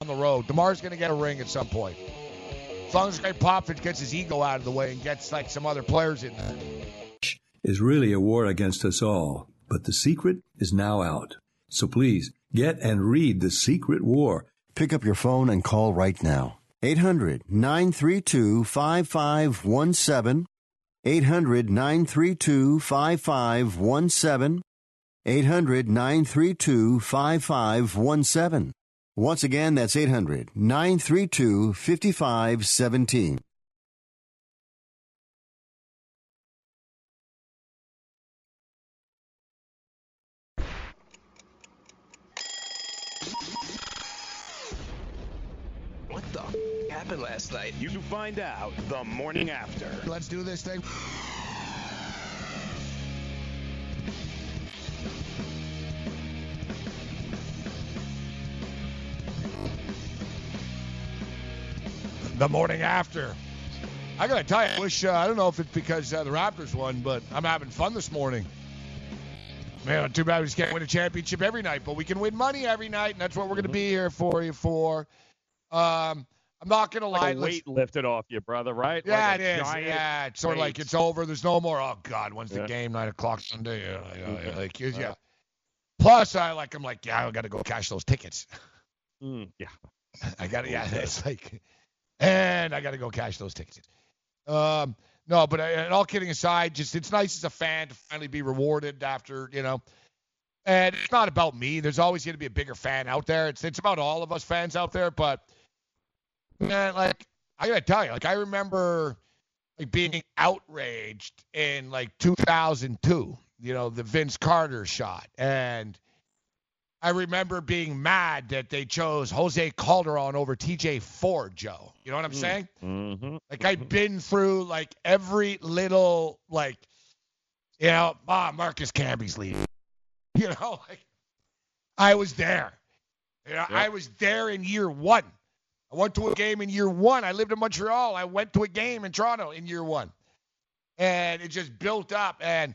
on the road. Demar's going to get a ring at some point. As long as Gregg Popovich gets his ego out of the way and gets like some other players in there. Is really a war against us all. But the secret is now out. So please get and read The Secret War. Pick up your phone and call right now. 800 932 5517. 800 932 5517. 800 932 5517. Once again, that's 800 932 5517. What the f- happened last night? You find out the morning after. Let's do this thing. The morning after. I gotta tell you, I wish uh, I don't know if it's because uh, the Raptors won, but I'm having fun this morning. Man, too bad we just can't win a championship every night, but we can win money every night, and that's what we're gonna be here for you for. Um, I'm not gonna lie. Like a let's- weight lifted off you, brother, right? yeah, Like it is. Yeah, it's sort of like it's over. There's no more. Oh God, when's the Yeah. game? Nine o'clock Sunday. Yeah, yeah, yeah. Like, yeah. Yeah. Plus, I like. I'm like, yeah, I got to go cash those tickets. Mm, yeah. I got to. Yeah, it's like, and I got to go cash those tickets. Um, no, but uh, all kidding aside, just it's nice as a fan to finally be rewarded after you know. And it's not about me. There's always going to be a bigger fan out there. It's it's about all of us fans out there. But man, like I gotta tell you, like I remember like being outraged in like 2002. You know, the Vince Carter shot, and I remember being mad that they chose Jose Calderon over T.J. Ford. Joe, you know what I'm saying? Mm-hmm. Like I've been through like every little like, you know, ah, Marcus Camby's leaving. You know, like I was there. You know, I was there in year one. I went to a game in year one. I lived in Montreal. I went to a game in Toronto in year one, and it just built up. And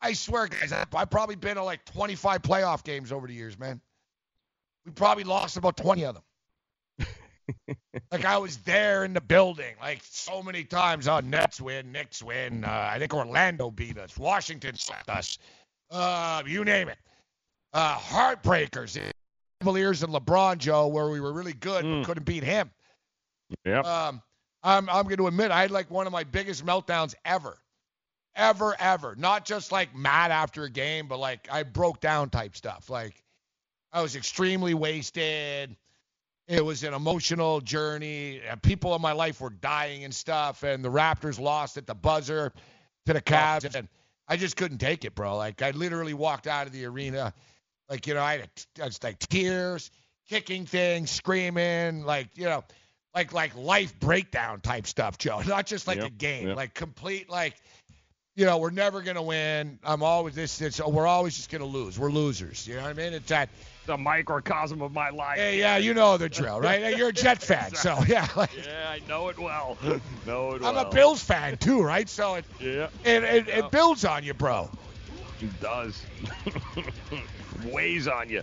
I swear, guys, I've probably been to like 25 playoff games over the years, man. We probably lost about 20 of them. like I was there in the building, like so many times. Oh, Nets win, Knicks win. Uh, I think Orlando beat us. Washington swept us. Uh, you name it. Uh, heartbreakers. Cavaliers and LeBron, Joe, where we were really good but couldn't beat him. Yep. Um, I'm I'm going to admit I had like one of my biggest meltdowns ever, ever, ever. Not just like mad after a game, but like I broke down type stuff. Like I was extremely wasted. It was an emotional journey. Uh, people in my life were dying and stuff, and the Raptors lost at the buzzer to the Cavs, and I just couldn't take it, bro. Like I literally walked out of the arena, like you know, I had I was like tears, kicking things, screaming, like you know, like like life breakdown type stuff, Joe. Not just like a game, yep. like complete like. You know, we're never gonna win. I'm always this. It's oh, we're always just gonna lose. We're losers. You know what I mean? It's that. The microcosm of my life. Hey, yeah, you know the drill, right? You're a Jet fan, so yeah. Like, Yeah, I know it well. know it I'm well. a Bills fan too, right? So it Yeah. it, it, it builds on you, bro. It does. Weighs on you.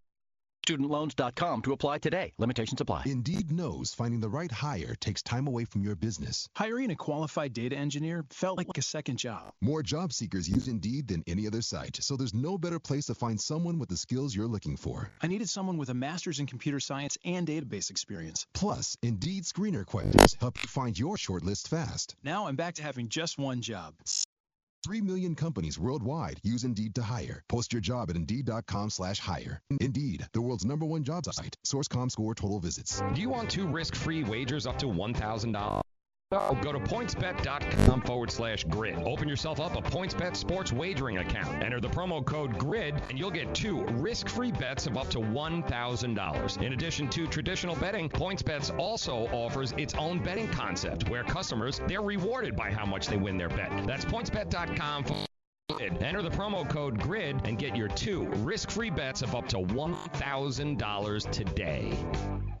StudentLoans.com to apply today. Limitations apply. Indeed knows finding the right hire takes time away from your business. Hiring a qualified data engineer felt like a second job. More job seekers use Indeed than any other site, so there's no better place to find someone with the skills you're looking for. I needed someone with a master's in computer science and database experience. Plus, Indeed screener questions help you find your shortlist fast. Now I'm back to having just one job. 3 million companies worldwide use Indeed to hire. Post your job at Indeed.com slash hire. Indeed, the world's number one job site. Source.comScore total visits. Do you want two risk-free wagers up to $1,000? Go to pointsbet.com forward slash grid. Open yourself up a PointsBet sports wagering account. Enter the promo code GRID and you'll get two risk-free bets of up to $1,000. In addition to traditional betting, PointsBets also offers its own betting concept where customers, they're rewarded by how much they win their bet. That's pointsbet.com forward Grid. Enter the promo code GRID and get your two risk-free bets of up to $1,000 today.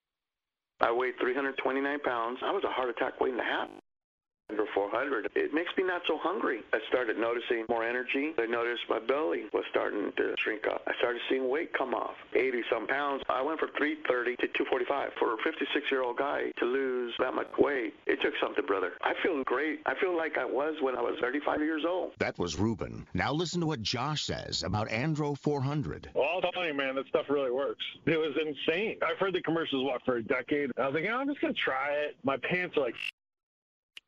I weighed 329 pounds. I was a heart attack waiting to happen. Andro 400, it makes me not so hungry. I started noticing more energy. I noticed my belly was starting to shrink up. I started seeing weight come off, 80 some pounds. I went from 330 to 245. For a 56 year old guy to lose that much weight, it took something, brother. I feel great. I feel like I was when I was 35 years old. That was Ruben. Now listen to what Josh says about Andro 400. Well, I'll tell you, man, that stuff really works. It was insane. I've heard the commercials what for a decade. I was like, oh, I'm just gonna try it. My pants are like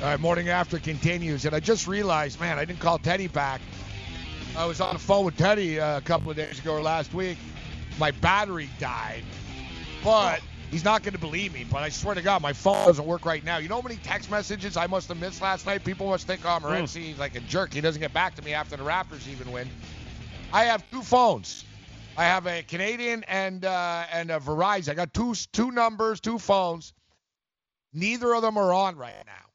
All right, morning after continues, and I just realized, man, I didn't call Teddy back. I was on the phone with Teddy uh, a couple of days ago or last week. My battery died, but he's not going to believe me. But I swear to God, my phone doesn't work right now. You know how many text messages I must have missed last night? People must think, oh, Morency, he's like a jerk. He doesn't get back to me after the Raptors even win. I have two phones. I have a Canadian and uh, and a Verizon. I got two two numbers, two phones. Neither of them are on right now.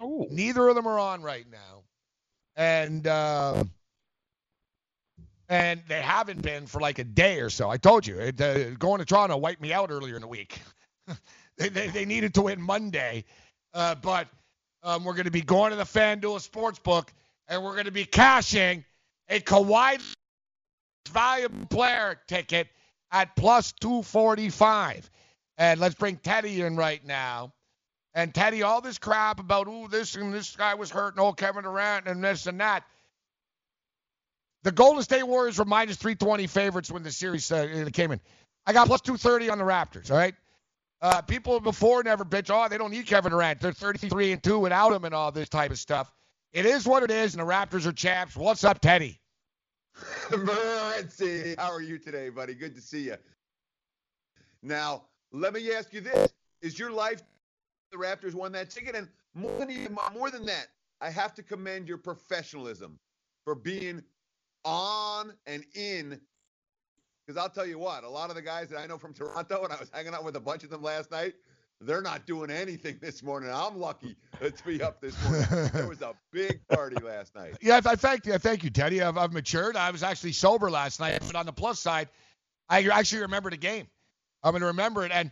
Oh. Neither of them are on right now, and uh, and they haven't been for like a day or so. I told you, it, uh, going to Toronto wiped me out earlier in the week. they, they they needed to win Monday, uh, but um, we're going to be going to the FanDuel Sportsbook, and we're going to be cashing a Kawhi valuable player ticket at plus 245. And let's bring Teddy in right now. And Teddy, all this crap about, ooh, this and this guy was hurt, and oh, Kevin Durant, and this and that. The Golden State Warriors were minus 320 favorites when the series uh, came in. I got plus 230 on the Raptors, all right? Uh, people before never bitch, oh, they don't need Kevin Durant. They're 33 and 2 without him and all this type of stuff. It is what it is, and the Raptors are champs. What's up, Teddy? How are you today, buddy? Good to see you. Now, let me ask you this: Is your life the Raptors won that ticket? And more than more than that, I have to commend your professionalism for being on and in. Because I'll tell you what, a lot of the guys that I know from Toronto, and I was hanging out with a bunch of them last night, they're not doing anything this morning. I'm lucky to be up this morning. there was a big party last night. Yeah, I thank you. Thank you, Teddy. I've, I've matured. I was actually sober last night, but on the plus side, I actually remember the game. I'm going to remember it. And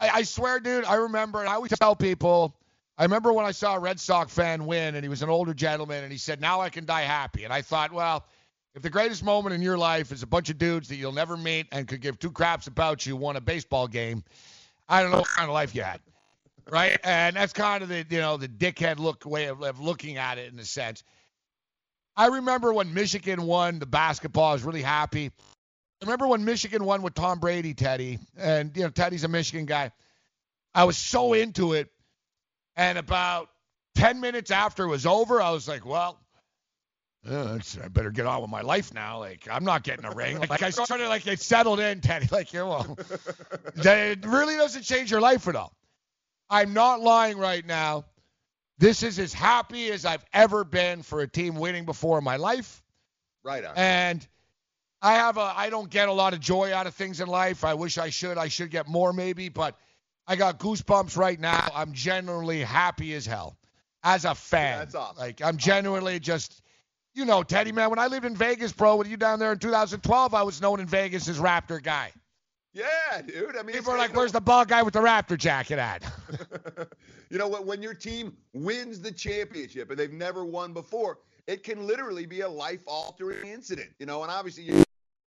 I, I swear, dude, I remember, and I always tell people, I remember when I saw a Red Sox fan win, and he was an older gentleman, and he said, now I can die happy. And I thought, well, if the greatest moment in your life is a bunch of dudes that you'll never meet and could give two craps about you won a baseball game, I don't know what kind of life you had. Right? And that's kind of the, you know, the dickhead look way of, of looking at it in a sense. I remember when Michigan won the basketball, I was really happy. I remember when Michigan won with Tom Brady, Teddy, and you know Teddy's a Michigan guy. I was so into it, and about ten minutes after it was over, I was like, "Well, uh, I better get on with my life now. Like I'm not getting a ring. Like I started like it settled in, Teddy. Like yeah, well, it really doesn't change your life at all. I'm not lying right now. This is as happy as I've ever been for a team winning before in my life. Right on. And I have a I don't get a lot of joy out of things in life. I wish I should. I should get more maybe, but I got goosebumps right now. I'm genuinely happy as hell as a fan. Yeah, that's awesome. Like I'm genuinely just you know, Teddy man, when I lived in Vegas, bro, with you down there in 2012, I was known in Vegas as Raptor guy. Yeah, dude. I mean, people are like, "Where's the ball guy with the Raptor jacket at?" you know what? When your team wins the championship and they've never won before, it can literally be a life-altering incident. You know, and obviously you're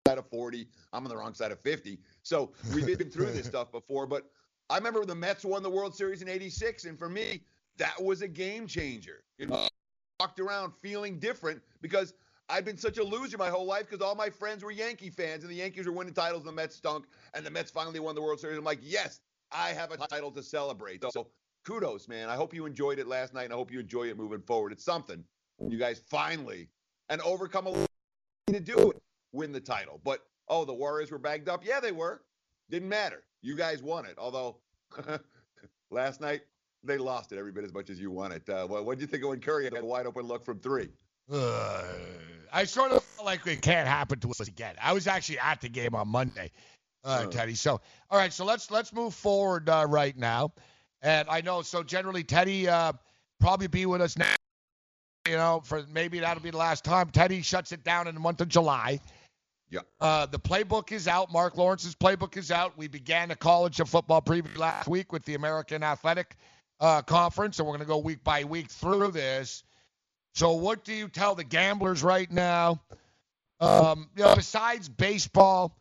side of 40, I'm on the wrong side of 50, so we've been through this stuff before. But I remember the Mets won the World Series in '86, and for me, that was a game changer. You know, walked around feeling different because I've been such a loser my whole life because all my friends were Yankee fans and the Yankees were winning titles and the Mets stunk and the Mets finally won the World Series. I'm like, yes, I have a title to celebrate. So kudos, man. I hope you enjoyed it last night and I hope you enjoy it moving forward. It's something. You guys finally and overcome a lot to do it, win the title. But oh, the Warriors were bagged up. Yeah, they were. Didn't matter. You guys won it. Although last night they lost it every bit as much as you won it. Uh, what did you think of when Curry had a wide open look from three? Uh, I sort of feel like it can't happen to us again. I was actually at the game on Monday, uh, Oh. Teddy. So, all right, so let's let's move forward uh, right now. And I know, so generally Teddy uh, probably be with us now. You know, for maybe that'll be the last time. Teddy shuts it down in the month of July. Yeah. Uh, the playbook is out. Marc Lawrence's playbook is out. We began a college of football preview last week with the American Athletic uh, Conference, and we're going to go week by week through this. So, what do you tell the gamblers right now? Um, you know, besides baseball,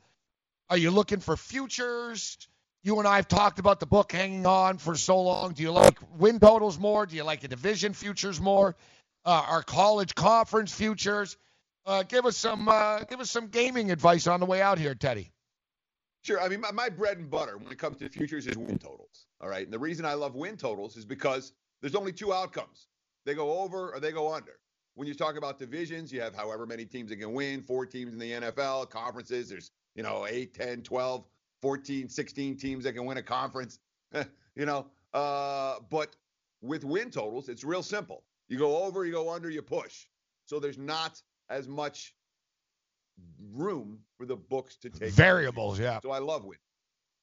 are you looking for futures? You and I have talked about the book hanging on for so long. Do you like win totals more? Do you like the division futures more? Uh, our college conference futures? Uh, give us some uh, give us some gaming advice on the way out here, Teddy. Sure. I mean, my, my bread and butter when it comes to futures is win totals. All right. And the reason I love win totals is because there's only two outcomes they go over or they go under. When you talk about divisions, you have however many teams that can win, four teams in the NFL, conferences, there's, you know, 8, 10, 12, 14, 16 teams that can win a conference, you know. Uh, but with win totals, it's real simple. You go over, you go under, you push. So there's not as much room for the books to take Variables, yeah. So I love win.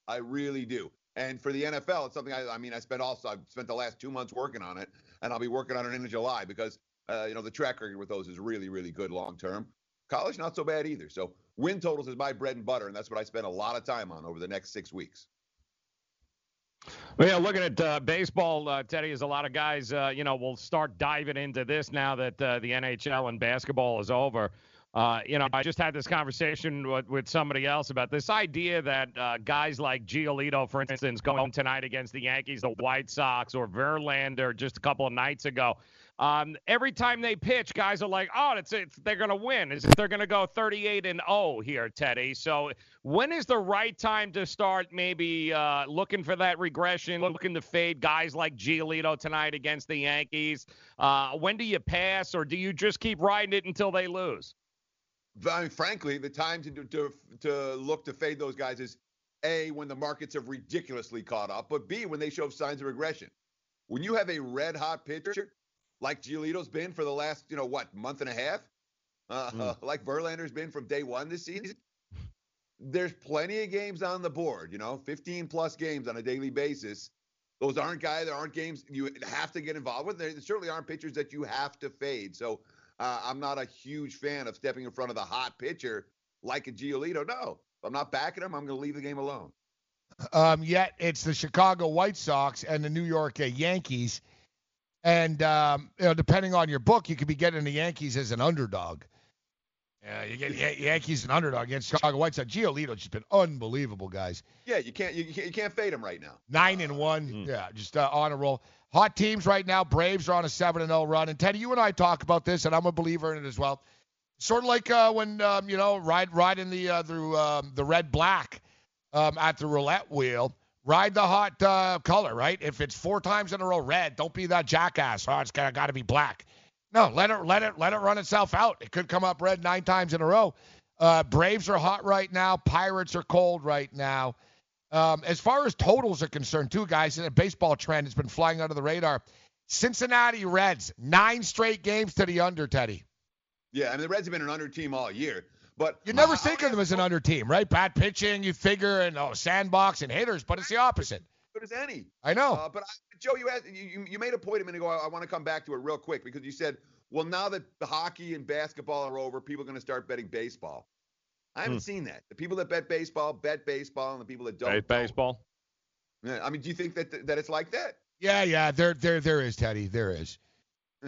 I really do. And for the NFL, it's something I, I mean, I spent also, I've spent the last two months working on it, and I'll be working on it into July because, uh, you know, the track record with those is really, really good long term. College, not so bad either. So win totals is my bread and butter, and that's what I spend a lot of time on over the next six weeks. Well, yeah, looking at uh, baseball, uh, Teddy, is a lot of guys, uh, you know, will start diving into this now that uh, the NHL and basketball is over. Uh, you know, I just had this conversation with, with somebody else about this idea that uh, guys like Giolito, for instance, going tonight against the Yankees, the White Sox, or Verlander just a couple of nights ago. Um, every time they pitch, guys are like, "Oh, it's, it's they're going to win. Is they're going to go 38 and 0 here, Teddy." So, when is the right time to start maybe uh, looking for that regression, looking to fade guys like Giolito tonight against the Yankees? Uh, when do you pass, or do you just keep riding it until they lose? I mean, frankly, the time to, to to look to fade those guys is a when the markets have ridiculously caught up, but b when they show signs of regression. When you have a red hot pitcher like Giolito's been for the last, you know, what month and a half, uh, Mm. like Verlander's been from day one this season. There's plenty of games on the board, you know, 15 plus games on a daily basis. Those aren't guys, there aren't games you have to get involved with. There certainly aren't pitchers that you have to fade. So uh, I'm not a huge fan of stepping in front of the hot pitcher like a Giolito. No, if I'm not backing him, I'm going to leave the game alone. Um, yet it's the Chicago White Sox and the New York uh, Yankees. And um, you know, depending on your book, you could be getting the Yankees as an underdog. Yeah, you get Yan- Yankees an underdog against Chicago White Sox. Giolito's just been unbelievable, guys. Yeah, you can't you, you can't, you can't fade him right now. Nine and one, yeah, just uh, on a roll. Hot teams right now. Braves are on a seven and zero run. And Teddy, you and I talk about this, and I'm a believer in it as well. Sort of like uh, when um, you know ride riding the uh, through um, the red black um, at the roulette wheel. Ride the hot uh, color, right? If it's four times in a row red, don't be that jackass. Oh, it's got to be black. No, let it let it let it run itself out. It could come up red nine times in a row. Uh, Braves are hot right now. Pirates are cold right now. Um, as far as totals are concerned, too, guys, and a baseball trend has been flying under the radar. Cincinnati Reds, nine straight games to the under, Teddy. Yeah, I mean the Reds have been an under team all year, but You never think of them as an under team, right? Bad pitching, you figure, and oh, sandbox and hitters, but it's the opposite. good as any. I know. Uh, but I, Joe, you, asked, you you you made a point a minute ago. I, I want to come back to it real quick because you said, well, now that the hockey and basketball are over, people are going to start betting baseball. I haven't Hmm. seen that. The people that bet baseball bet baseball, and the people that don't. bet baseball. Yeah, I mean, do you think that that it's like that? Yeah, yeah, there, there, there is, Teddy. There is.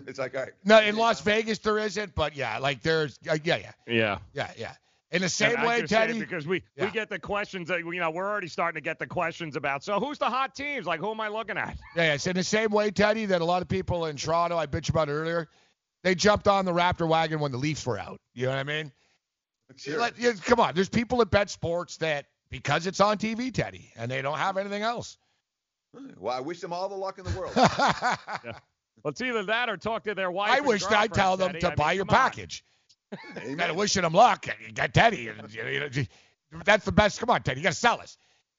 It's like, all right. No, in Las Vegas there isn't, but yeah, like there's, uh, yeah, yeah, Yeah. yeah, yeah. In the same And way, just say it Teddy. because we Yeah. we get the questions that you know we're already starting to get the questions about. So who's the hot teams? Like who am I looking at? Yeah, yeah, it's in the same way, Teddy, that a lot of people in Toronto, I bitched about earlier, they jumped on the Raptor wagon when the Leafs were out. You know what I mean? Sure. Let- yeah, come on, there's people that bet sports that because it's on TV, Teddy, and they don't have anything else. Well, I wish them all the luck in the world. Well, it's either that or talk to their wife. I wish I'd tell them Teddy. to I mean, buy your package. You gotta wishing him luck. You got Teddy. you know, that's the best. Come on, Teddy. You gotta sell us.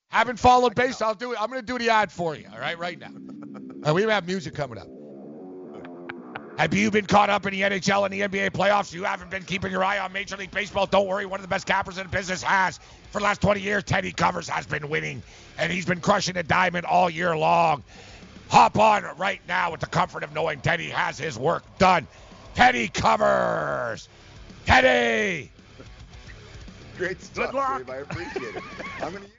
Haven't followed base. I'll do it. I'm gonna do the ad for you. All right, right now. Uh, we have music coming up. Have you been caught up in the NHL and the NBA playoffs? You haven't been keeping your eye on Major League Baseball. Don't worry. One of the best cappers in the business has. For the last 20 years, Teddy Covers has been winning, and he's been crushing the diamond all year long. Hop on right now with the comfort of knowing Teddy has his work done. Teddy Covers. Teddy. Great stuff, Dave. I appreciate it.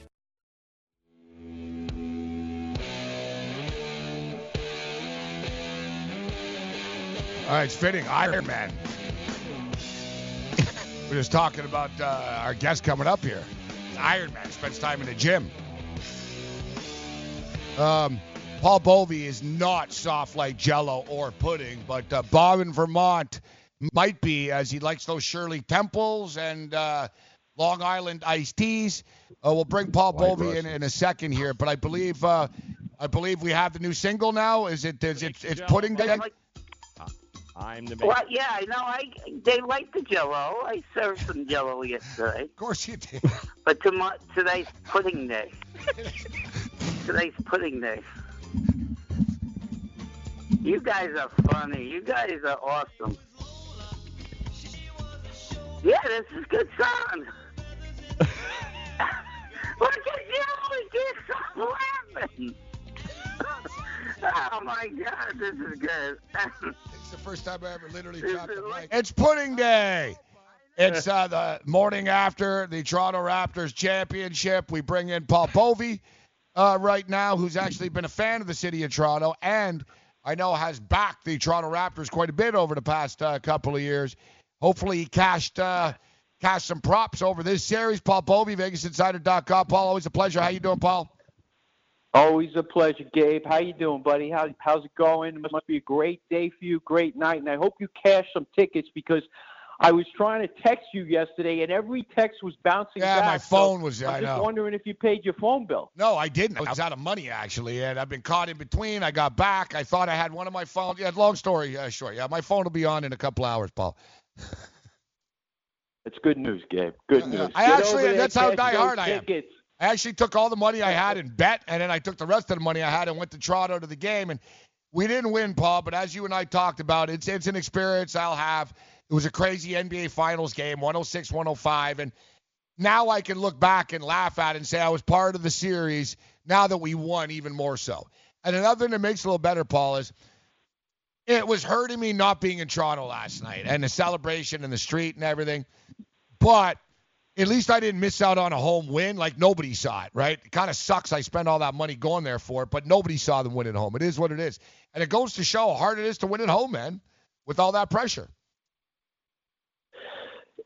All right, it's fitting. Iron Man. We're just talking about uh, our guest coming up here. Iron Man spends time in the gym. Um, Paul Bovi is not soft like Jello or pudding, but uh, Bob in Vermont might be, as he likes those Shirley Temples and uh, Long Island iced teas. Uh, we'll bring Paul White Bovi in, in a second here, but I believe uh, I believe we have the new single now. Is it? Is it? It's pudding day. I'm the Well, yeah, I know. I they like the Jello. I served some Jello yesterday. Of course you did. But tomo- today's pudding day. today's pudding day. You guys are funny. You guys are awesome. Yeah, this is good song. Look at you! We can't stop laughing. Oh my God, this is good. It's the first time I ever literally dropped the mic. It's pudding day. It's uh, the morning after the Toronto Raptors championship. We bring in Paul Bovi. uh, right now who's actually been a fan of the city of Toronto and I know has backed the Toronto Raptors quite a bit over the past uh, couple of years. Hopefully, he cashed uh, cashed some props over this series. Paul Bovi, VegasInsider.com. Paul, always a pleasure. How you doing, Paul? Always a pleasure, Gabe. How you doing, buddy? How, how's it going? It must be a great day for you, great night, and I hope you cash some tickets because I was trying to text you yesterday, and every text was bouncing back. Yeah, back. my so phone was- I'm I just know. wondering if you paid your phone bill. No, I didn't. I was out of money actually, and I've been caught in between. I got back. I thought I had one of my phones. Yeah, long story uh, short. Yeah, my phone will be on in a couple hours, Paul. It's good news, Gabe. Good news. I Get actually, that's how diehard I am. tickets. I actually took all the money I had and bet, and then I took the rest of the money I had and went to Toronto to the game. And we didn't win, Paul, but as you and I talked about, it's it's an experience I'll have. It was a crazy NBA Finals game, 106 105. And now I can look back and laugh at it and say I was part of the series now that we won even more so. And another thing that makes it a little better, Paul, is it was hurting me not being in Toronto last night and the celebration and the street and everything. But at least I didn't miss out on a home win. Like nobody saw it, right? It kind of sucks. I spent all that money going there for it, but nobody saw them win at home. It is what it is, and it goes to show how hard it is to win at home, man, with all that pressure.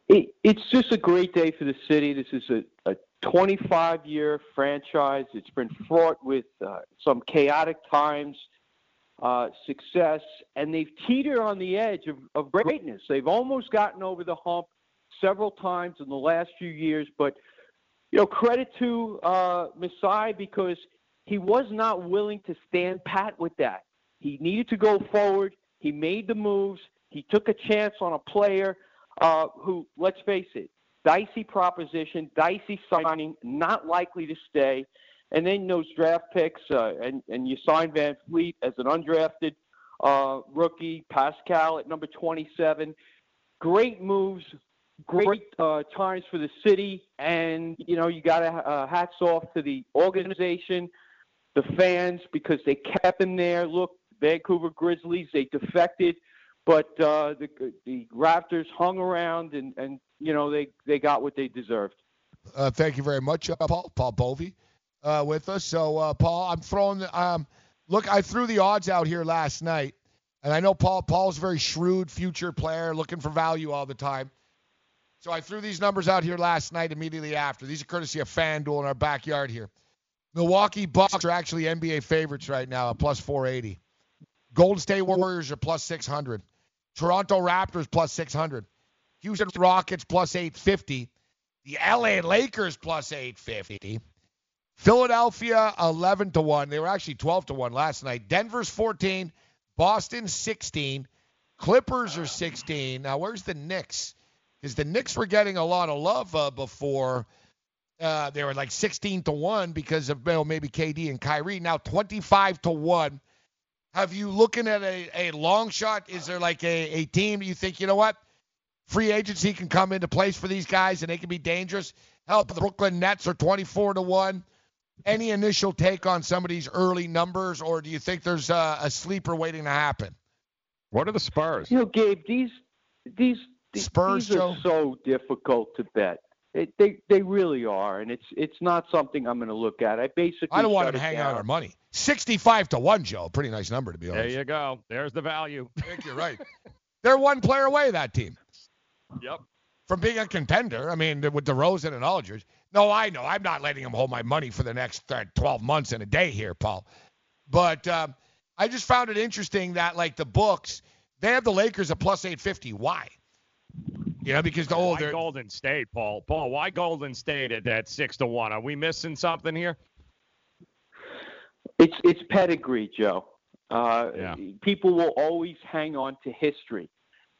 It, it's just a great day for the city. This is a, a 25 year franchise. It's been fraught with uh, some chaotic times, uh, success, and they've teetered on the edge of, of greatness. They've almost gotten over the hump several times in the last few years, but you know, credit to uh, Masai because he was not willing to stand pat with that. He needed to go forward. He made the moves. He took a chance on a player uh, who, let's face it, dicey proposition, dicey signing, not likely to stay. And then those draft picks, uh, and, and you sign Van Fleet as an undrafted uh, rookie, Pascal at number 27. Great moves, great uh, times for the city, and you know you got to uh, hats off to the organization, the fans because they kept him there. Look, Vancouver Grizzlies, they defected, but uh, the the Raptors hung around, and and you know they they got what they deserved. Uh, thank you very much, uh, Paul. Paul Bovi uh, with us. So, uh, Paul, I'm throwing. the- Um, look, I threw the odds out here last night, and I know Paul. Paul's a very shrewd future player, looking for value all the time. So I threw these numbers out here last night immediately after. These are courtesy of FanDuel in our backyard here. Milwaukee Bucks are actually NBA favorites right now at plus 480. Golden State Warriors are plus 600. Toronto Raptors plus 600. Houston Rockets plus 850. The LA Lakers plus 850. Philadelphia 11 to 1. They were actually 12 to 1 last night. Denver's 14. Boston 16. Clippers are 16. Now, where's the Knicks? Because the Knicks were getting a lot of love uh, before. Uh, they were like 16 to 1 because of well, maybe KD and Kyrie. Now 25 to 1. Have you looking at a, a long shot? Is there like a, a team you think, you know what? Free agency can come into place for these guys and they can be dangerous. Help the Brooklyn Nets are 24 to 1. Any initial take on some of these early numbers, or do you think there's a, a sleeper waiting to happen? What are the Spurs? You know, Gabe, these these these, Spurs, these Joe? are so difficult to bet. It, they they really are, and it's it's not something I'm going to look at. I basically I don't want to hang down. out our money. 65 to 1, Joe. Pretty nice number, to be honest. There you go. There's the value. I think you're right. They're one player away, that team. Yep. From being a contender. I mean, with DeRozan and Aldridge. No, I know. I'm not letting them hold my money for the next uh, 12 months and a day here, Paul. But um, I just found it interesting that, like, the books, they have the Lakers at plus 850. Why? You know, because the why Golden State, Paul? Paul, why Golden State at that six to one? Are we missing something here? It's it's pedigree, Joe. Uh, Yeah. People will always hang on to history,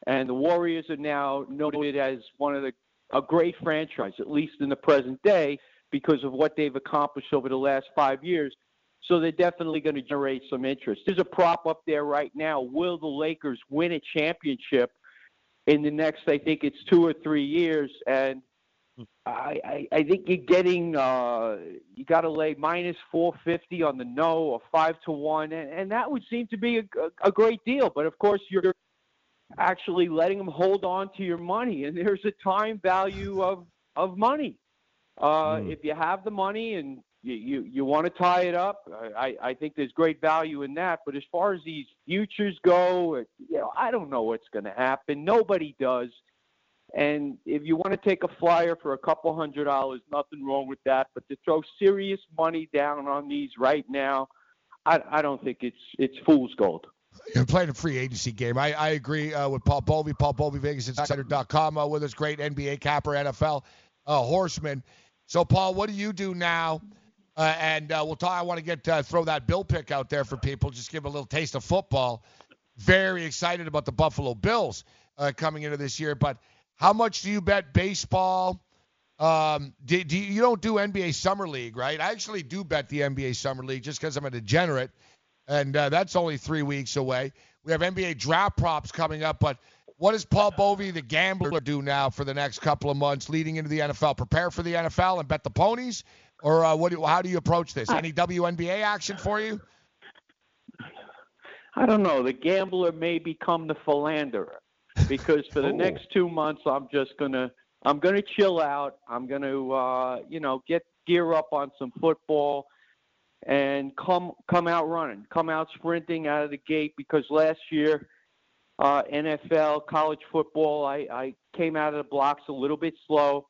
and the Warriors are now noted as one of the a great franchise, at least in the present day, because of what they've accomplished over the last five years. So they're definitely going to generate some interest. There's a prop up there right now. Will the Lakers win a championship in the next? I think it's two or three years, and I, I, I think you're getting uh, you got to lay minus 450 on the no or five to one, and, and that would seem to be a, a, a great deal. But of course, you're actually letting them hold on to your money, and there's a time value of of money. Uh, If you have the money and you you, you want to tie it up. I I think there's great value in that. But as far as these futures go, you know, I don't know what's going to happen. Nobody does. And if you want to take a flyer for a couple hundred dollars, nothing wrong with that. But to throw serious money down on these right now, I, I don't think it's it's fool's gold. You're playing a free agency game. I, I agree uh, with Paul Bovi. Paul Bovi, VegasInsider.com uh, with us. Great NBA capper, NFL uh, horseman. So, Paul, what do you do now? Uh, and uh, we'll talk. I want to get uh, throw that bill pick out there for people. Just give a little taste of football. Very excited about the Buffalo Bills uh, coming into this year. But how much do you bet baseball? Um, do, do you, you don't do NBA Summer League, right? I actually do bet the NBA Summer League just because I'm a degenerate, and uh, that's only three weeks away. We have NBA draft props coming up, but what does Paul Bovi, the gambler, do now for the next couple of months leading into the NFL? Prepare for the NFL and bet the ponies, or uh, what? Do, how do you approach this? Any WNBA action for you? I don't know. The gambler may become the philanderer because for the Oh. next two months, I'm just gonna I'm gonna chill out. I'm gonna uh, you know get gear up on some football and come come out running, come out sprinting out of the gate because last year uh, NFL college football I, I came out of the blocks a little bit slow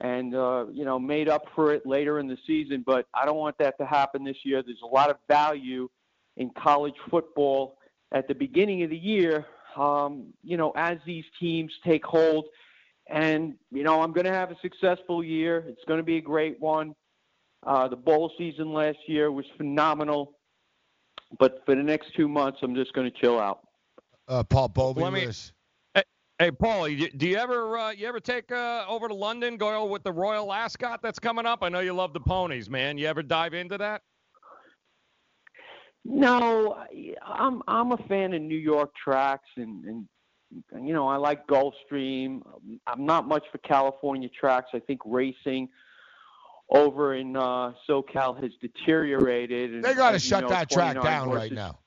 and uh, you know made up for it later in the season. But I don't want that to happen this year. There's a lot of value in college football at the beginning of the year. Um, you know, as these teams take hold, and you know, I'm going to have a successful year. It's going to be a great one. Uh, the bowl season last year was phenomenal, but for the next two months, I'm just going to chill out. Uh, Paul Bovi Let me- with us. Hey, hey, Paul, you- do you ever uh, you ever take uh, over to London, go with the Royal Ascot that's coming up? I know you love the ponies, man. You ever dive into that? No, I- I'm I'm a fan of New York tracks, and and you know I like Gulfstream. I'm not much for California tracks. I think racing over in uh, SoCal has deteriorated. And, They got to shut know, that track 29 down right now.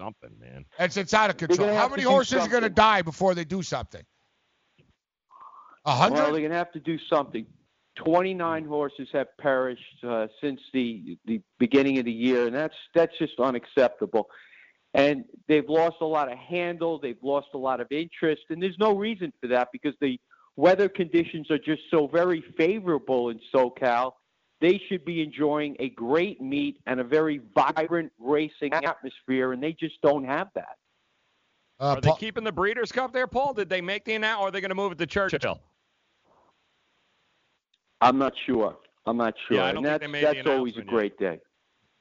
Something, man. It's it's out of control. How many horses are going to die before they do something? A hundred? Well, they're going to have to do something. 29 horses have perished uh, since the the beginning of the year, and that's that's just unacceptable. And they've lost a lot of handle, they've lost a lot of interest, and there's no reason for that because the weather conditions are just so very favorable in SoCal. They should be enjoying a great meet and a very vibrant racing atmosphere, and they just don't have that. Uh, are they keeping the Breeders' Cup there, Paul? Did they make the announcement, or are they going to move it to Churchill? I'm not sure. I'm not sure. Yeah, I don't and think that's they made the that's always a announcement yet. great day.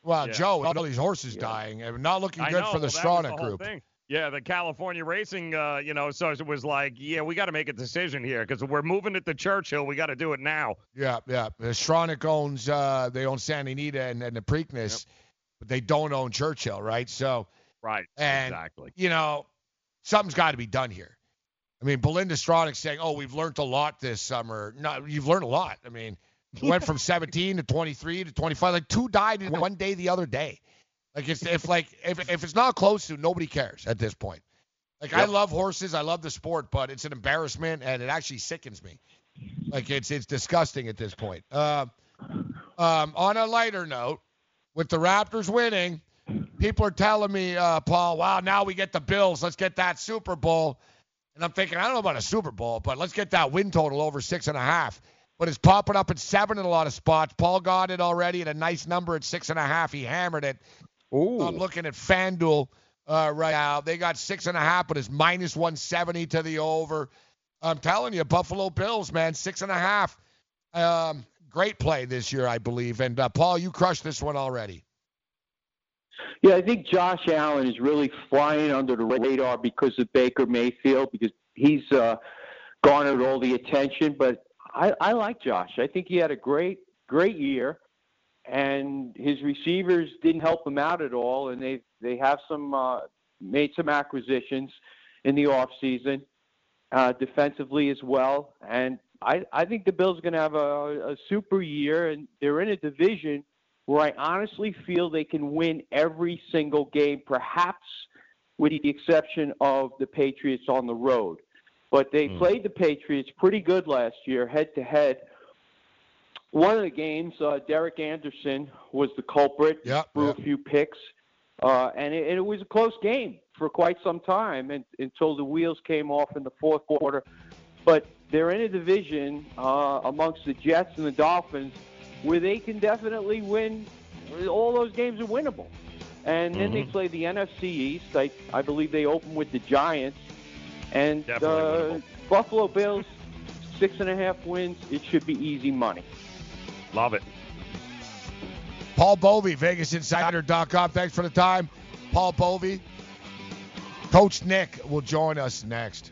Well, Yeah. Joe, all these horses dying and not looking I good know, for the well, Stronach group. thing. Yeah, the California Racing, uh, you know, so it was like, yeah, we got to make a decision here because we're moving it to Churchill. We got to do it now. Yeah, yeah. Stronach owns uh, they own Santa Anita and, and the Preakness, but they don't own Churchill, right? So Right. And, exactly. you know, something's got to be done here. I mean, Belinda Stronach saying, "Oh, we've learned a lot this summer." No, you've learned a lot. I mean, went from 17 to 23 to 25. Like two died in one day the other day. Like it's if like if if it's not close to, nobody cares at this point. Like I love horses, I love the sport, but it's an embarrassment and it actually sickens me. Like it's it's disgusting at this point. Um, um, on a lighter note, with the Raptors winning, people are telling me, uh, Paul, wow, now we get the Bills. Let's get that Super Bowl. And I'm thinking, I don't know about a Super Bowl, but let's get that win total over six and a half. But it's popping up at seven in a lot of spots. Paul got it already at a nice number at six and a half. He hammered it. I'm looking at FanDuel uh, right now. They got six and a half, but it's minus 170 to the over. I'm telling you, Buffalo Bills, man, six and a half. Um, great play this year, I believe. And uh, Paul, you crushed this one already. Yeah, I think Josh Allen is really flying under the radar because of Baker Mayfield because he's uh, garnered all the attention. But I, I like Josh. I think he had a great, great year, and his receivers didn't help him out at all. And they they have some uh, made some acquisitions in the off season, uh, defensively as well. And I I think the Bills are going to have a, a super year, and they're in a division where I honestly feel they can win every single game, perhaps with the exception of the Patriots on the road. But they played the Patriots pretty good last year, head to head. One of the games, uh, Derek Anderson was the culprit. Yeah, threw a few picks, uh, and it, it was a close game for quite some time and, until the wheels came off in the fourth quarter. But they're in a division uh, amongst the Jets and the Dolphins where they can definitely win. All those games are winnable. And then they Mhm. play the NFC East. I, I believe they open with the Giants. And uh. Buffalo Bills, six and a half wins. It should be easy money. Love it. Paul Bovi, VegasInsider.com. Thanks for the time, Paul Bovi. Coach Nick will join us next.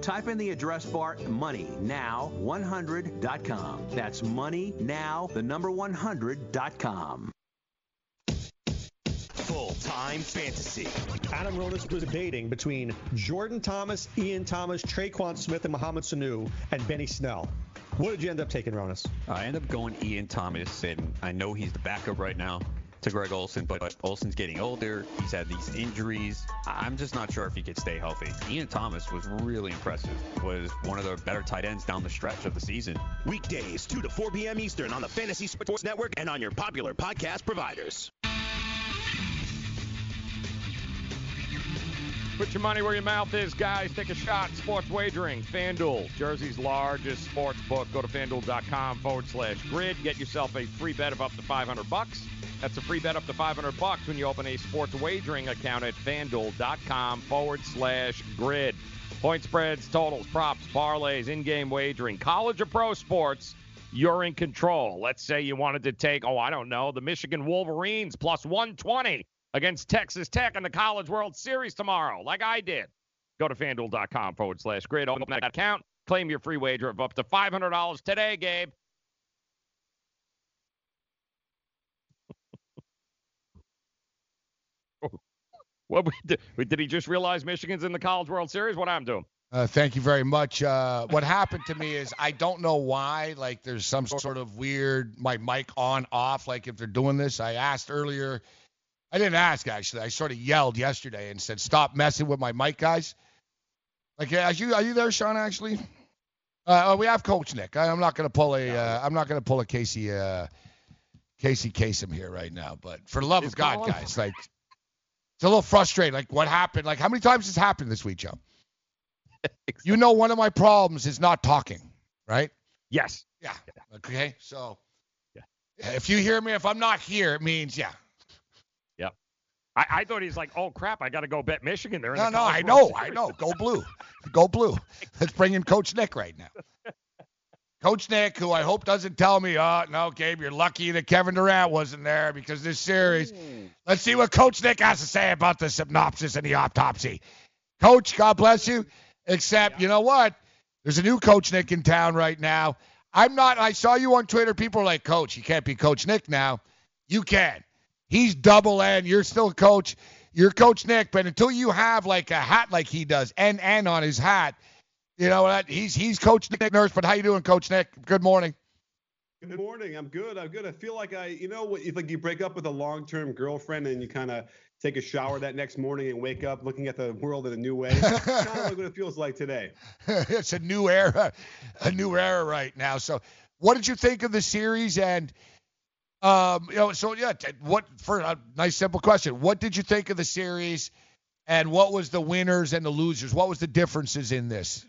Type in the address bar MoneyNow100.com. That's MoneyNow, the number 100.com. Full time fantasy. Adam Ronis was debating between Jordan Thomas, Ian Thomas, Tre'Quan Smith, and Mohamed Sanu, and Benny Snell. What did you end up taking, Ronis? I ended up going Ian Thomas, and I know he's the backup right now to Greg Olsen, but Olsen's getting older. He's had these injuries. I'm just not sure if he could stay healthy. Ian Thomas was really impressive. Was one of the better tight ends down the stretch of the season. Weekdays, 2 to 4 p.m. Eastern on the Fantasy Sports Network and on your popular podcast providers. Put your money where your mouth is, guys. Take a shot. Sports wagering. FanDuel, Jersey's largest sports book. Go to fanduel.com forward slash grid. Get yourself a free bet of up to 500 bucks. That's a free bet up to 500 bucks when you open a sports wagering account at fanduel.com forward slash grid. Point spreads, totals, props, parlays, in game wagering, college or pro sports. You're in control. Let's say you wanted to take, oh, I don't know, the Michigan Wolverines plus 120 against Texas Tech in the College World Series tomorrow, like I did. Go to fanduel.com forward slash grid. Open that account. Claim your free wager of up to $500 today, Gabe. What did, did he just realize Michigan's in the College World Series? What I'm doing? Uh, thank you very much. Uh, what happened to me is I don't know why. Like there's some sort of weird my mic on off. Like if they're doing this, I asked earlier. I didn't ask actually. I sort of yelled yesterday and said, "Stop messing with my mic, guys." Like, are you are you there, Sean? Actually, uh, we have Coach Nick. I, am not gonna pull a uh, I'm not gonna pull a Casey uh, Casey Kasem here right now. But for the love Is of God, Colin- guys, like It's a little frustrating. Like what happened? Like how many times has happened this week, Joe? You know, one of my problems is not talking, right? Yes. Yeah. Okay. So yeah. if you hear me, if I'm not here, it means yeah. Yep. I, I thought he's like, oh crap, I got to go bet Michigan. They're in No, the no, I know, I know. Go blue, go blue. Let's bring in Coach Nick right now. Coach Nick, who I hope doesn't tell me, oh no, Gabe, you're lucky that Kevin Durant wasn't there because this series. Hmm. Let's see what Coach Nick has to say about the synopsis and the autopsy. Coach, God bless you. Except, you know what? There's a new Coach Nick in town right now. I'm not. I saw you on Twitter. People are like, Coach, you can't be Coach Nick now. You can. He's double N. You're still coach. You're Coach Nick, but until you have like a hat like he does, N N on his hat, you know what? He's he's Coach Nick Nurse. But how you doing, Coach Nick? Good morning. Good morning. I'm good. I'm good. I feel like I, you know, if like you break up with a long-term girlfriend and you kind of take a shower that next morning and wake up looking at the world in a new way. kind of like what it feels like today. it's a new era, a new era right now. So, what did you think of the series? And, um, you know, so yeah, what for a nice simple question? What did you think of the series? And what was the winners and the losers? What was the differences in this?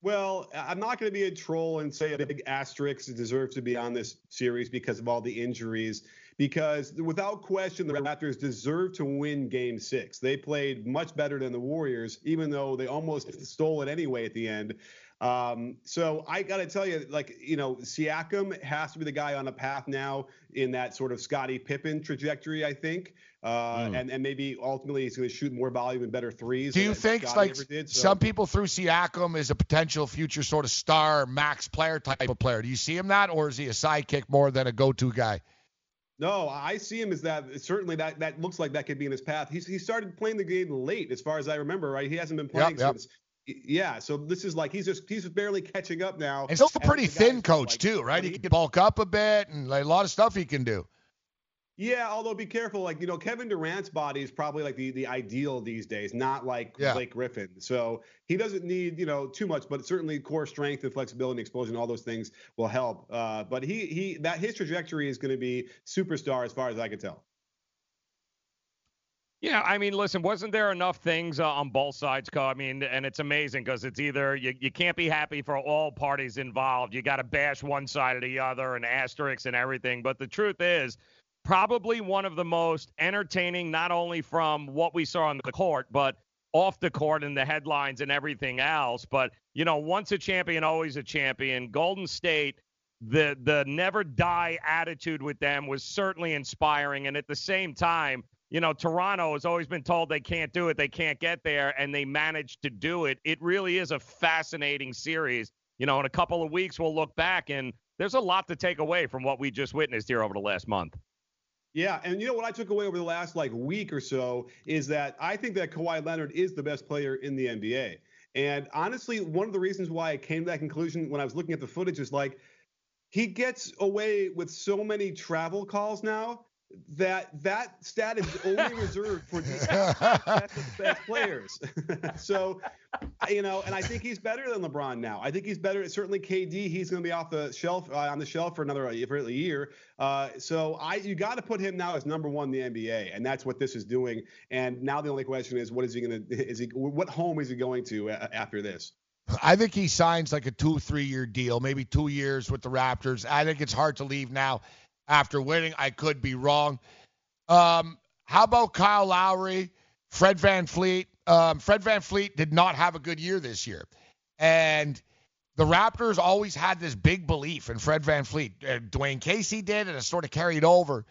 Well, I'm not going to be a troll and say a big asterisk deserves to be on this series because of all the injuries. Because without question, the Raptors deserve to win Game Six. They played much better than the Warriors, even though they almost stole it anyway at the end. Um, so I got to tell you, like you know, Siakam has to be the guy on the path now in that sort of Scottie Pippen trajectory. I think, uh, Mm. and and maybe ultimately he's going to shoot more volume and better threes. Do you think Scottie like did, so- some people threw Siakam as a potential future sort of star max player type of player? Do you see him that, or is he a sidekick more than a go-to guy? No, I see him as that. Certainly, that that looks like that could be in his path. He's he started playing the game late, as far as I remember. Right, he hasn't been playing yep. since. Yeah, so this is like he's just he's barely catching up now. And still a pretty thin coach like, too, right? He can bulk up a bit and like, a lot of stuff he can do. Yeah, although be careful, like you know, Kevin Durant's body is probably like the the ideal these days, not like Yeah. Blake Griffin. So he doesn't need you know too much, but certainly core strength and flexibility, and explosion, all those things will help. Uh, but he he that his trajectory is going to be superstar as far as I can tell. Yeah, I mean, listen, wasn't there enough things uh, on both sides, I mean, and it's amazing because it's either you, you can't be happy for all parties involved. You got to bash one side or the other and asterisks and everything. But the truth is, probably one of the most entertaining, not only from what we saw on the court, but off the court and the headlines and everything else. But, you know, once a champion, always a champion. Golden State the the never die attitude with them was certainly inspiring and at the same time you know toronto has always been told they can't do it they can't get there and they managed to do it. It really is a fascinating series. You know in a couple of weeks we'll look back and there's a lot to take away from what we just witnessed here over the last month. Yeah, and you know what I took away over the last like week or so is that I think that Kawhi Leonard is the best player in the NBA. And honestly, one of the reasons why I came to that conclusion when I was looking at the footage is like he gets away with so many travel calls now that that stat is only reserved for the best players. so, you know, and I think he's better than LeBron now. I think he's better. Certainly, KD, he's going to be off the shelf uh, on the shelf for another for a year. Uh, so, I you got to put him now as number one in the NBA, and that's what this is doing. And now the only question is, what is he going to? Is he what home is he going to uh, after this? I think he signs like a two, three year deal, maybe two years with the Raptors. I think it's hard to leave now after winning. I could be wrong. Um, how about Kyle Lowry, Fred VanVleet? Um, Fred VanVleet did not have a good year this year. And the Raptors always had this big belief in Fred VanVleet. Uh, Dwayne Casey did, and it sort of carried over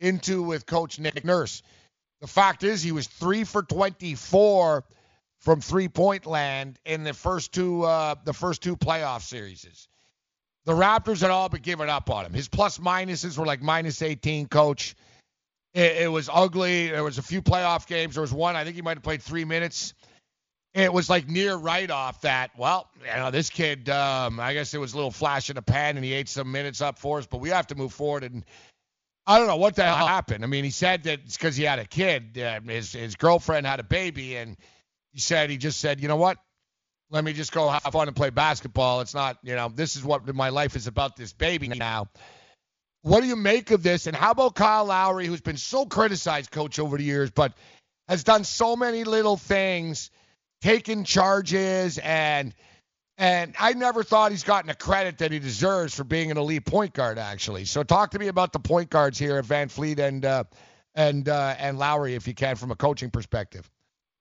into with Coach Nick Nurse. The fact is, he was three for 24 from three point land in the first two uh, the first two playoff series. The Raptors had all but given up on him. His plus minuses were like minus 18, coach. It, it was ugly. There was a few playoff games. There was one, I think he might have played three minutes. It was like near write off that, well, you know, this kid, um, I guess it was a little flash in the pan and he ate some minutes up for us, but we have to move forward. And I don't know what the hell happened. I mean, he said that it's because he had a kid. Uh, his, his girlfriend had a baby, and he said, he just said, you know what? Let me just go have fun and play basketball. It's not, you know, this is what my life is about this baby now. What do you make of this? And how about Kyle Lowry, who's been so criticized, coach, over the years, but has done so many little things, taken charges, and and I never thought he's gotten the credit that he deserves for being an elite point guard. Actually, so talk to me about the point guards here at VanVleet and uh, and uh, and Lowry, if you can, from a coaching perspective.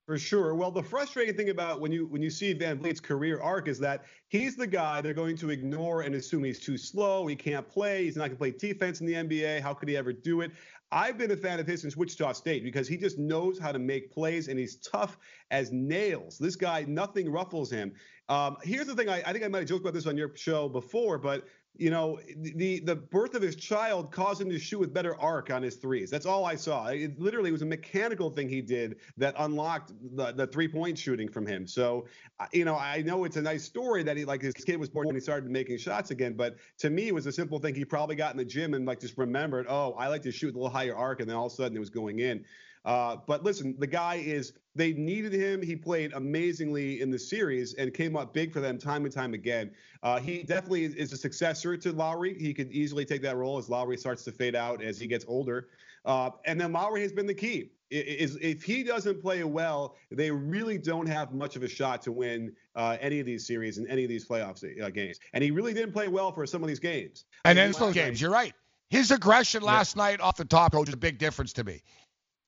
For sure. Well, the frustrating thing about when you when you see VanVleet's career arc is that he's the guy they're going to ignore and assume he's too slow, he can't play, he's not going to play defense in the NBA. How could he ever do it? I've been a fan of his since Wichita State because he just knows how to make plays and he's tough as nails. This guy, nothing ruffles him. Um, here's the thing I, I think I might have joked about this on your show before, but you know, the the birth of his child caused him to shoot with better arc on his threes. That's all I saw. It literally was a mechanical thing he did that unlocked the, the three point shooting from him. So, uh, you know, I know it's a nice story that he like his kid was born and he started making shots again, but to me, it was a simple thing. He probably got in the gym and like just remembered, oh, I like to shoot a little higher arc, and then all of a sudden it was going in. Uh, but listen, the guy is, they needed him. He played amazingly in the series and came up big for them time and time again. Uh, he definitely is a successor to Lowry. He could easily take that role as Lowry starts to fade out as he gets older. Uh, and then Lowry has been the key. Is if he doesn't play well, they really don't have much of a shot to win uh, any of these series and any of these playoffs uh, games. And he really didn't play well for some of these games. And then those games, you're right. His aggression last yeah. night off the top, coach, is a big difference to me.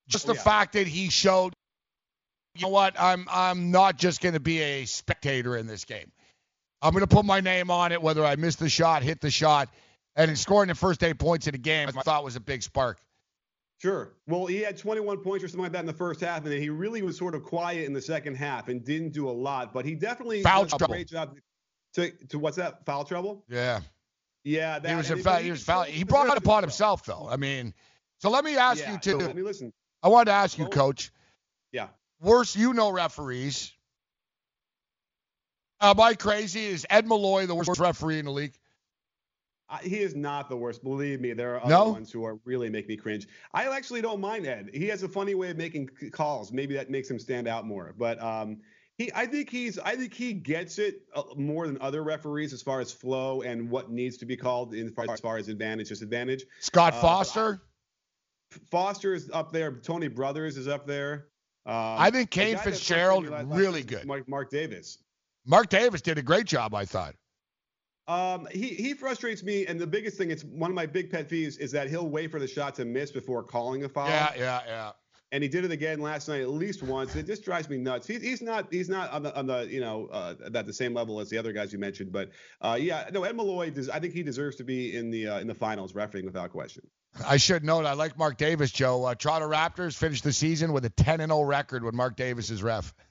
Just oh, the oh, yeah. fact that he showed, you know what, I'm I'm not just going to be a spectator in this game. I'm going to put my name on it, whether I miss the shot, hit the shot, and in scoring the first eight points of the game, I thought was a big spark. Sure. Well, he had 21 points or something like that in the first half, and then he really was sort of quiet in the second half and didn't do a lot. But he definitely foul did trouble. a great job. To, to what's that? Foul trouble? Yeah. Yeah. That, he was he, foul, he was foul. He brought it upon himself, though. I mean, so let me ask yeah, you too. I mean, listen. I wanted to ask you, Coach. Yeah. Worst, you know referees. Am I crazy? Is Ed Malloy the worst referee in the league? He is not the worst. Believe me, there are other No? ones who are really make me cringe. I actually don't mind Ed. He has a funny way of making calls. Maybe that makes him stand out more. But um, he, I think he's, I think he gets it uh, more than other referees as far as flow and what needs to be called in far, as far as advantage, disadvantage. Scott Uh, but Foster. Is up there. Tony Brothers is up there. Um, I think Kane Fitzgerald frustrated me last- really good. Mark, Mark Davis. Mark Davis did a great job, I thought. Um, he he frustrates me, and the biggest thing, it's one of my big pet peeves, is that he'll wait for the shot to miss before calling a foul. Yeah, yeah, yeah. And he did it again last night, at least once. It just drives me nuts. He's he's not he's not on the on the you know uh, at the same level as the other guys you mentioned, but uh, yeah, no, Ed Malloy, does, I think he deserves to be in the uh, in the finals, refereeing without question. I should note I like Mark Davis, Joe. Uh, Toronto Raptors finished the season with a 10 and 0 record when Mark Davis is ref.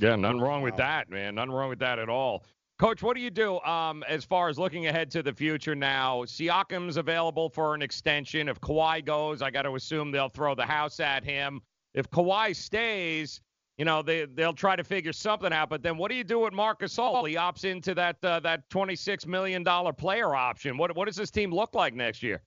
Yeah, nothing wrong with that, man. Nothing wrong with that at all. Coach, what do you do um, as far as looking ahead to the future now? Siakam's available for an extension. If Kawhi goes, I got to assume they'll throw the house at him. If Kawhi stays, you know they they'll try to figure something out. But then what do you do with Marcus Gasol? He opts into that uh, that 26 million dollar player option. What what does this team look like next year?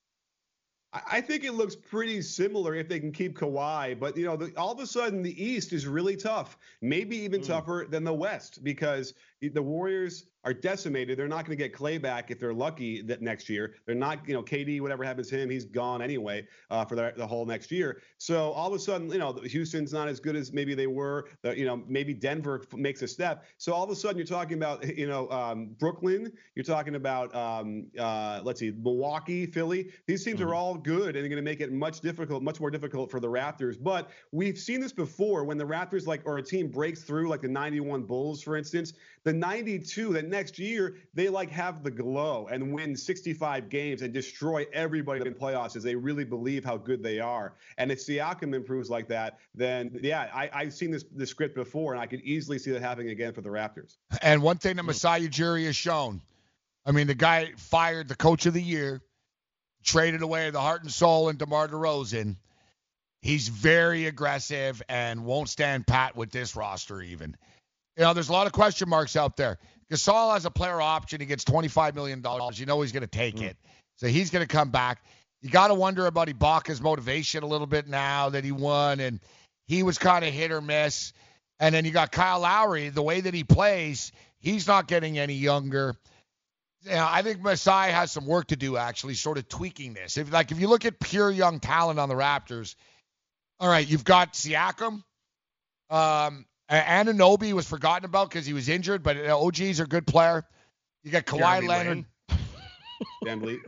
I think it looks pretty similar if they can keep Kawhi, but you know, the, all of a sudden the East is really tough, maybe even Hmm. tougher than the West because the Warriors are decimated. They're not going to get Klay back if they're lucky that next year. They're not, you know, KD, whatever happens to him, he's gone anyway uh, for the, the whole next year. So all of a sudden, you know, Houston's not as good as maybe they were. The, you know, maybe Denver makes a step. So all of a sudden, you're talking about, you know, um, Brooklyn. You're talking about, um, uh, let's see, Milwaukee, Philly. These teams are all good and they're going to make it much difficult, much more difficult for the Raptors. But we've seen this before when the Raptors, like, or a team breaks through, like the 91 Bulls, for instance. The 92, that next year, they like have the glow and win 65 games and destroy everybody in playoffs as they really believe how good they are. And if Siakam improves like that, then yeah, I, I've seen this, this script before and I could easily see that happening again for the Raptors. And one thing that hmm. Masai Ujiri has shown, I mean, the guy fired the coach of the year, traded away the heart and soul in DeMar DeRozan. He's very aggressive and won't stand pat with this roster even. You know, there's a lot of question marks out there. Gasol has a player option. He gets $25 million. You know he's going to take it. So he's going to come back. You got to wonder about Ibaka's motivation a little bit now that he won, and he was kind of hit or miss. And then you got Kyle Lowry. The way that he plays, he's not getting any younger. You know, I think Masai has some work to do actually, sort of tweaking this. If like if you look at pure young talent on the Raptors, All right, you've got Siakam. Um, Anunoby was forgotten about because he was injured, but uh, OG's a good player. You got Kawhi Jeremy Leonard. VanVleet.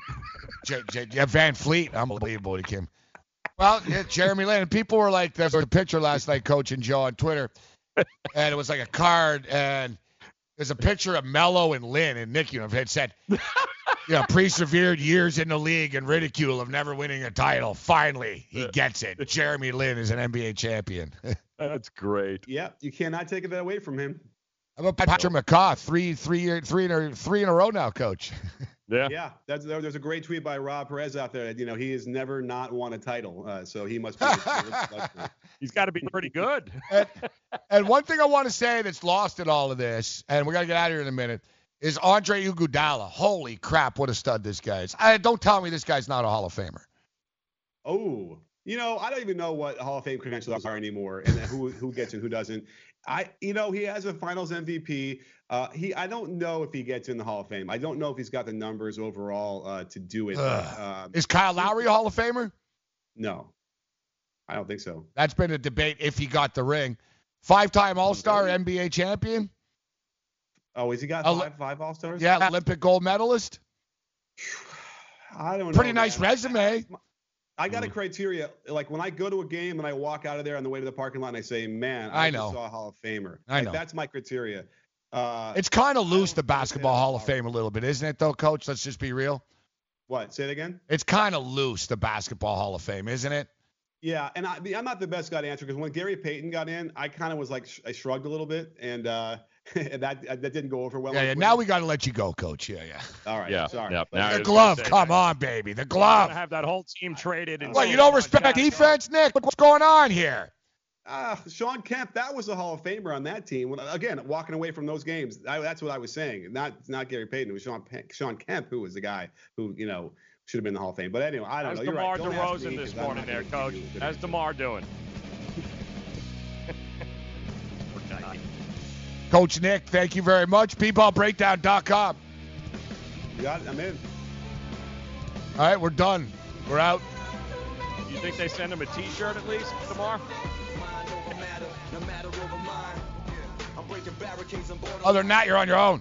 J- J- yeah, VanVleet. Unbelievable, he came. Well, yeah, Jeremy Lin. People were like, there's a picture last night, Coach and Joe on Twitter, and it was like a card, and there's a picture of Mello and Lin, and Nick, you know, had said, you know, persevered years in the league and ridicule of never winning a title. Finally, he gets it. Jeremy Lin is an NBA champion. That's great. Yeah, you cannot take that away from him. How about Patrick McCaw? Three, three, year, three in a three in a row now, Coach. Yeah. Yeah, that's, there's a great tweet by Rob Perez out there. that, You know, he has never not won a title, uh, so he must be. He's got to be pretty good. and, and one thing I want to say that's lost in all of this, and we got to get out of here in a minute, is Andre Iguodala. Holy crap, what a stud this guy is! I, don't tell me this guy's not a Hall of Famer. Oh, you know, I don't even know what Hall of Fame credentials are anymore, and who who gets and who doesn't. I, you know, he has a Finals MVP. Uh, he, I don't know if he gets in the Hall of Fame. I don't know if he's got the numbers overall uh, to do it. Um, Is Kyle Lowry a Hall of Famer? no, I don't think so. That's been a debate if he got the ring. Five-time All-Star, NBA champion. Oh, has he got Oli- five five All Stars? Yeah, Olympic gold medalist. I don't know. Pretty nice man. resume. I got a criteria. Like when I go to a game and I walk out of there on the way to the parking lot and I say, "Man, I, I just know. saw a Hall of Famer." I Like, know. That's my criteria. Uh, It's kind of loose, the Basketball Hall of Fame, a little bit, isn't it, though, Coach? Let's just be real. what? Say it again. It's kind of loose, the Basketball Hall of Fame, isn't it? Yeah, and I, I'm not the best guy to answer because when Gary Payton got in, I kind of was like, sh- I shrugged a little bit, and uh, and that that didn't go over well. Yeah, yeah. Now we got to let you go, Coach. Yeah, yeah. All right. Yeah. Sorry. yeah. Now The glove, say, come man, on, baby. The glove. have that whole team traded. And What, you don't respect defense, Nick? What's going on here? Ah, Shawn Kemp, that was a Hall of Famer on that team. When, again, walking away from those games, I, that's what I was saying. Not not Gary Payton. It was Shawn Shawn Kemp who was the guy who you know should have been the Hall of Fame. But anyway, I don't How's know. You're DeMar right. Don't DeRozan me, this 'cause I'm morning there, Coach? give you a good How's. DeMar doing? Coach Nick, thank you very much. BBallBreakdown.com. You got it. I'm in. All right, we're done. We're out. You think they send him a T-shirt at least tomorrow? Other than that, you're on your own.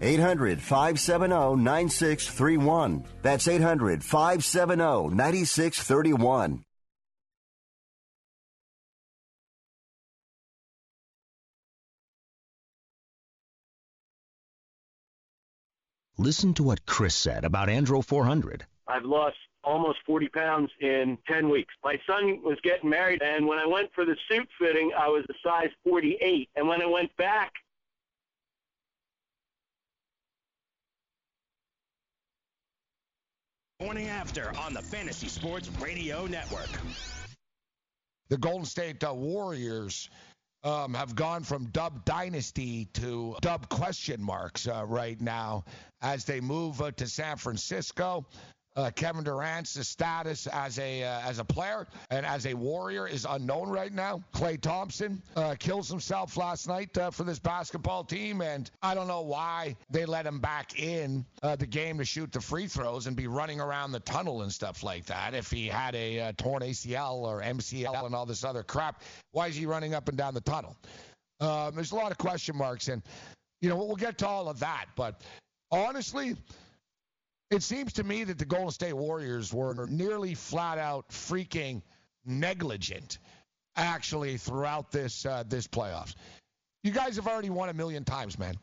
800 570 9631. That's 800 570 9631. Listen to what Chris said about Andro 400. I've lost almost 40 pounds in 10 weeks. My son was getting married, and when I went for the suit fitting, I was a size 48. And when I went back, Morning after on the Fantasy Sports Radio Network. The Golden State uh, Warriors um, have gone from dub dynasty to dub question marks uh, right now as they move uh, to San Francisco. Uh, Kevin Durant's status as a uh, as a player and as a warrior is unknown right now. Klay Thompson uh, kills himself last night uh, for this basketball team, and I don't know why they let him back in uh, the game to shoot the free throws and be running around the tunnel and stuff like that. If he had a uh, torn ACL or MCL and all this other crap, why is he running up and down the tunnel? Um, there's a lot of question marks, and you know we'll get to all of that, but honestly it seems to me that the Golden State Warriors were nearly flat out freaking negligent, actually, throughout this uh, this playoffs. You guys have already won a million times, man.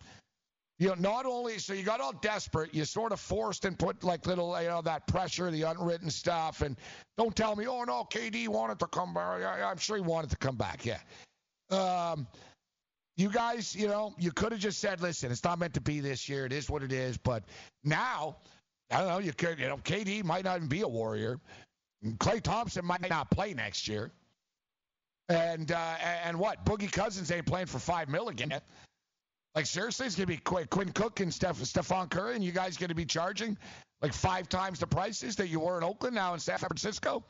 You know, not only so you got all desperate, you sort of forced and put like little, you know, that pressure, the unwritten stuff, and don't tell me, oh no, KD wanted to come back. I'm sure he wanted to come back. Yeah. Um, you guys, you know, you could have just said, listen, it's not meant to be this year. It is what it is. But now I don't know. You could, you know, KD might not even be a Warrior. Klay Thompson might not play next year. And uh, and what? Boogie Cousins ain't playing for five mil again. Like seriously, it's gonna be Quinn, Quinn Cook and Steph, Stephen Curry, and you guys gonna be charging like five times the prices that you were in Oakland now in San Francisco.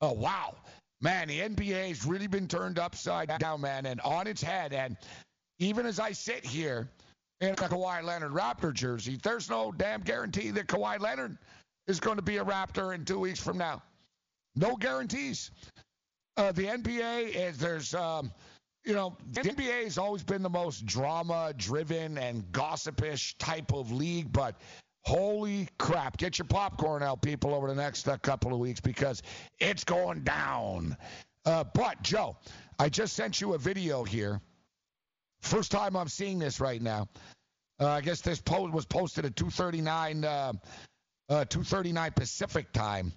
Oh wow, man, the NBA has really been turned upside down, man, and on its head. And even as I sit here in a Kawhi Leonard Raptor jersey, there's no damn guarantee that Kawhi Leonard is going to be a Raptor in two weeks from now. No guarantees. Uh, the NBA is there's um, you know the NBA has always been the most drama driven and gossipish type of league, but holy crap, get your popcorn out, people, over the next uh, couple of weeks because it's going down. Uh, but Joe, I just sent you a video here First time I'm seeing this right now. Uh, I guess this post was posted at 2:39 uh, uh, 2:39 Pacific time.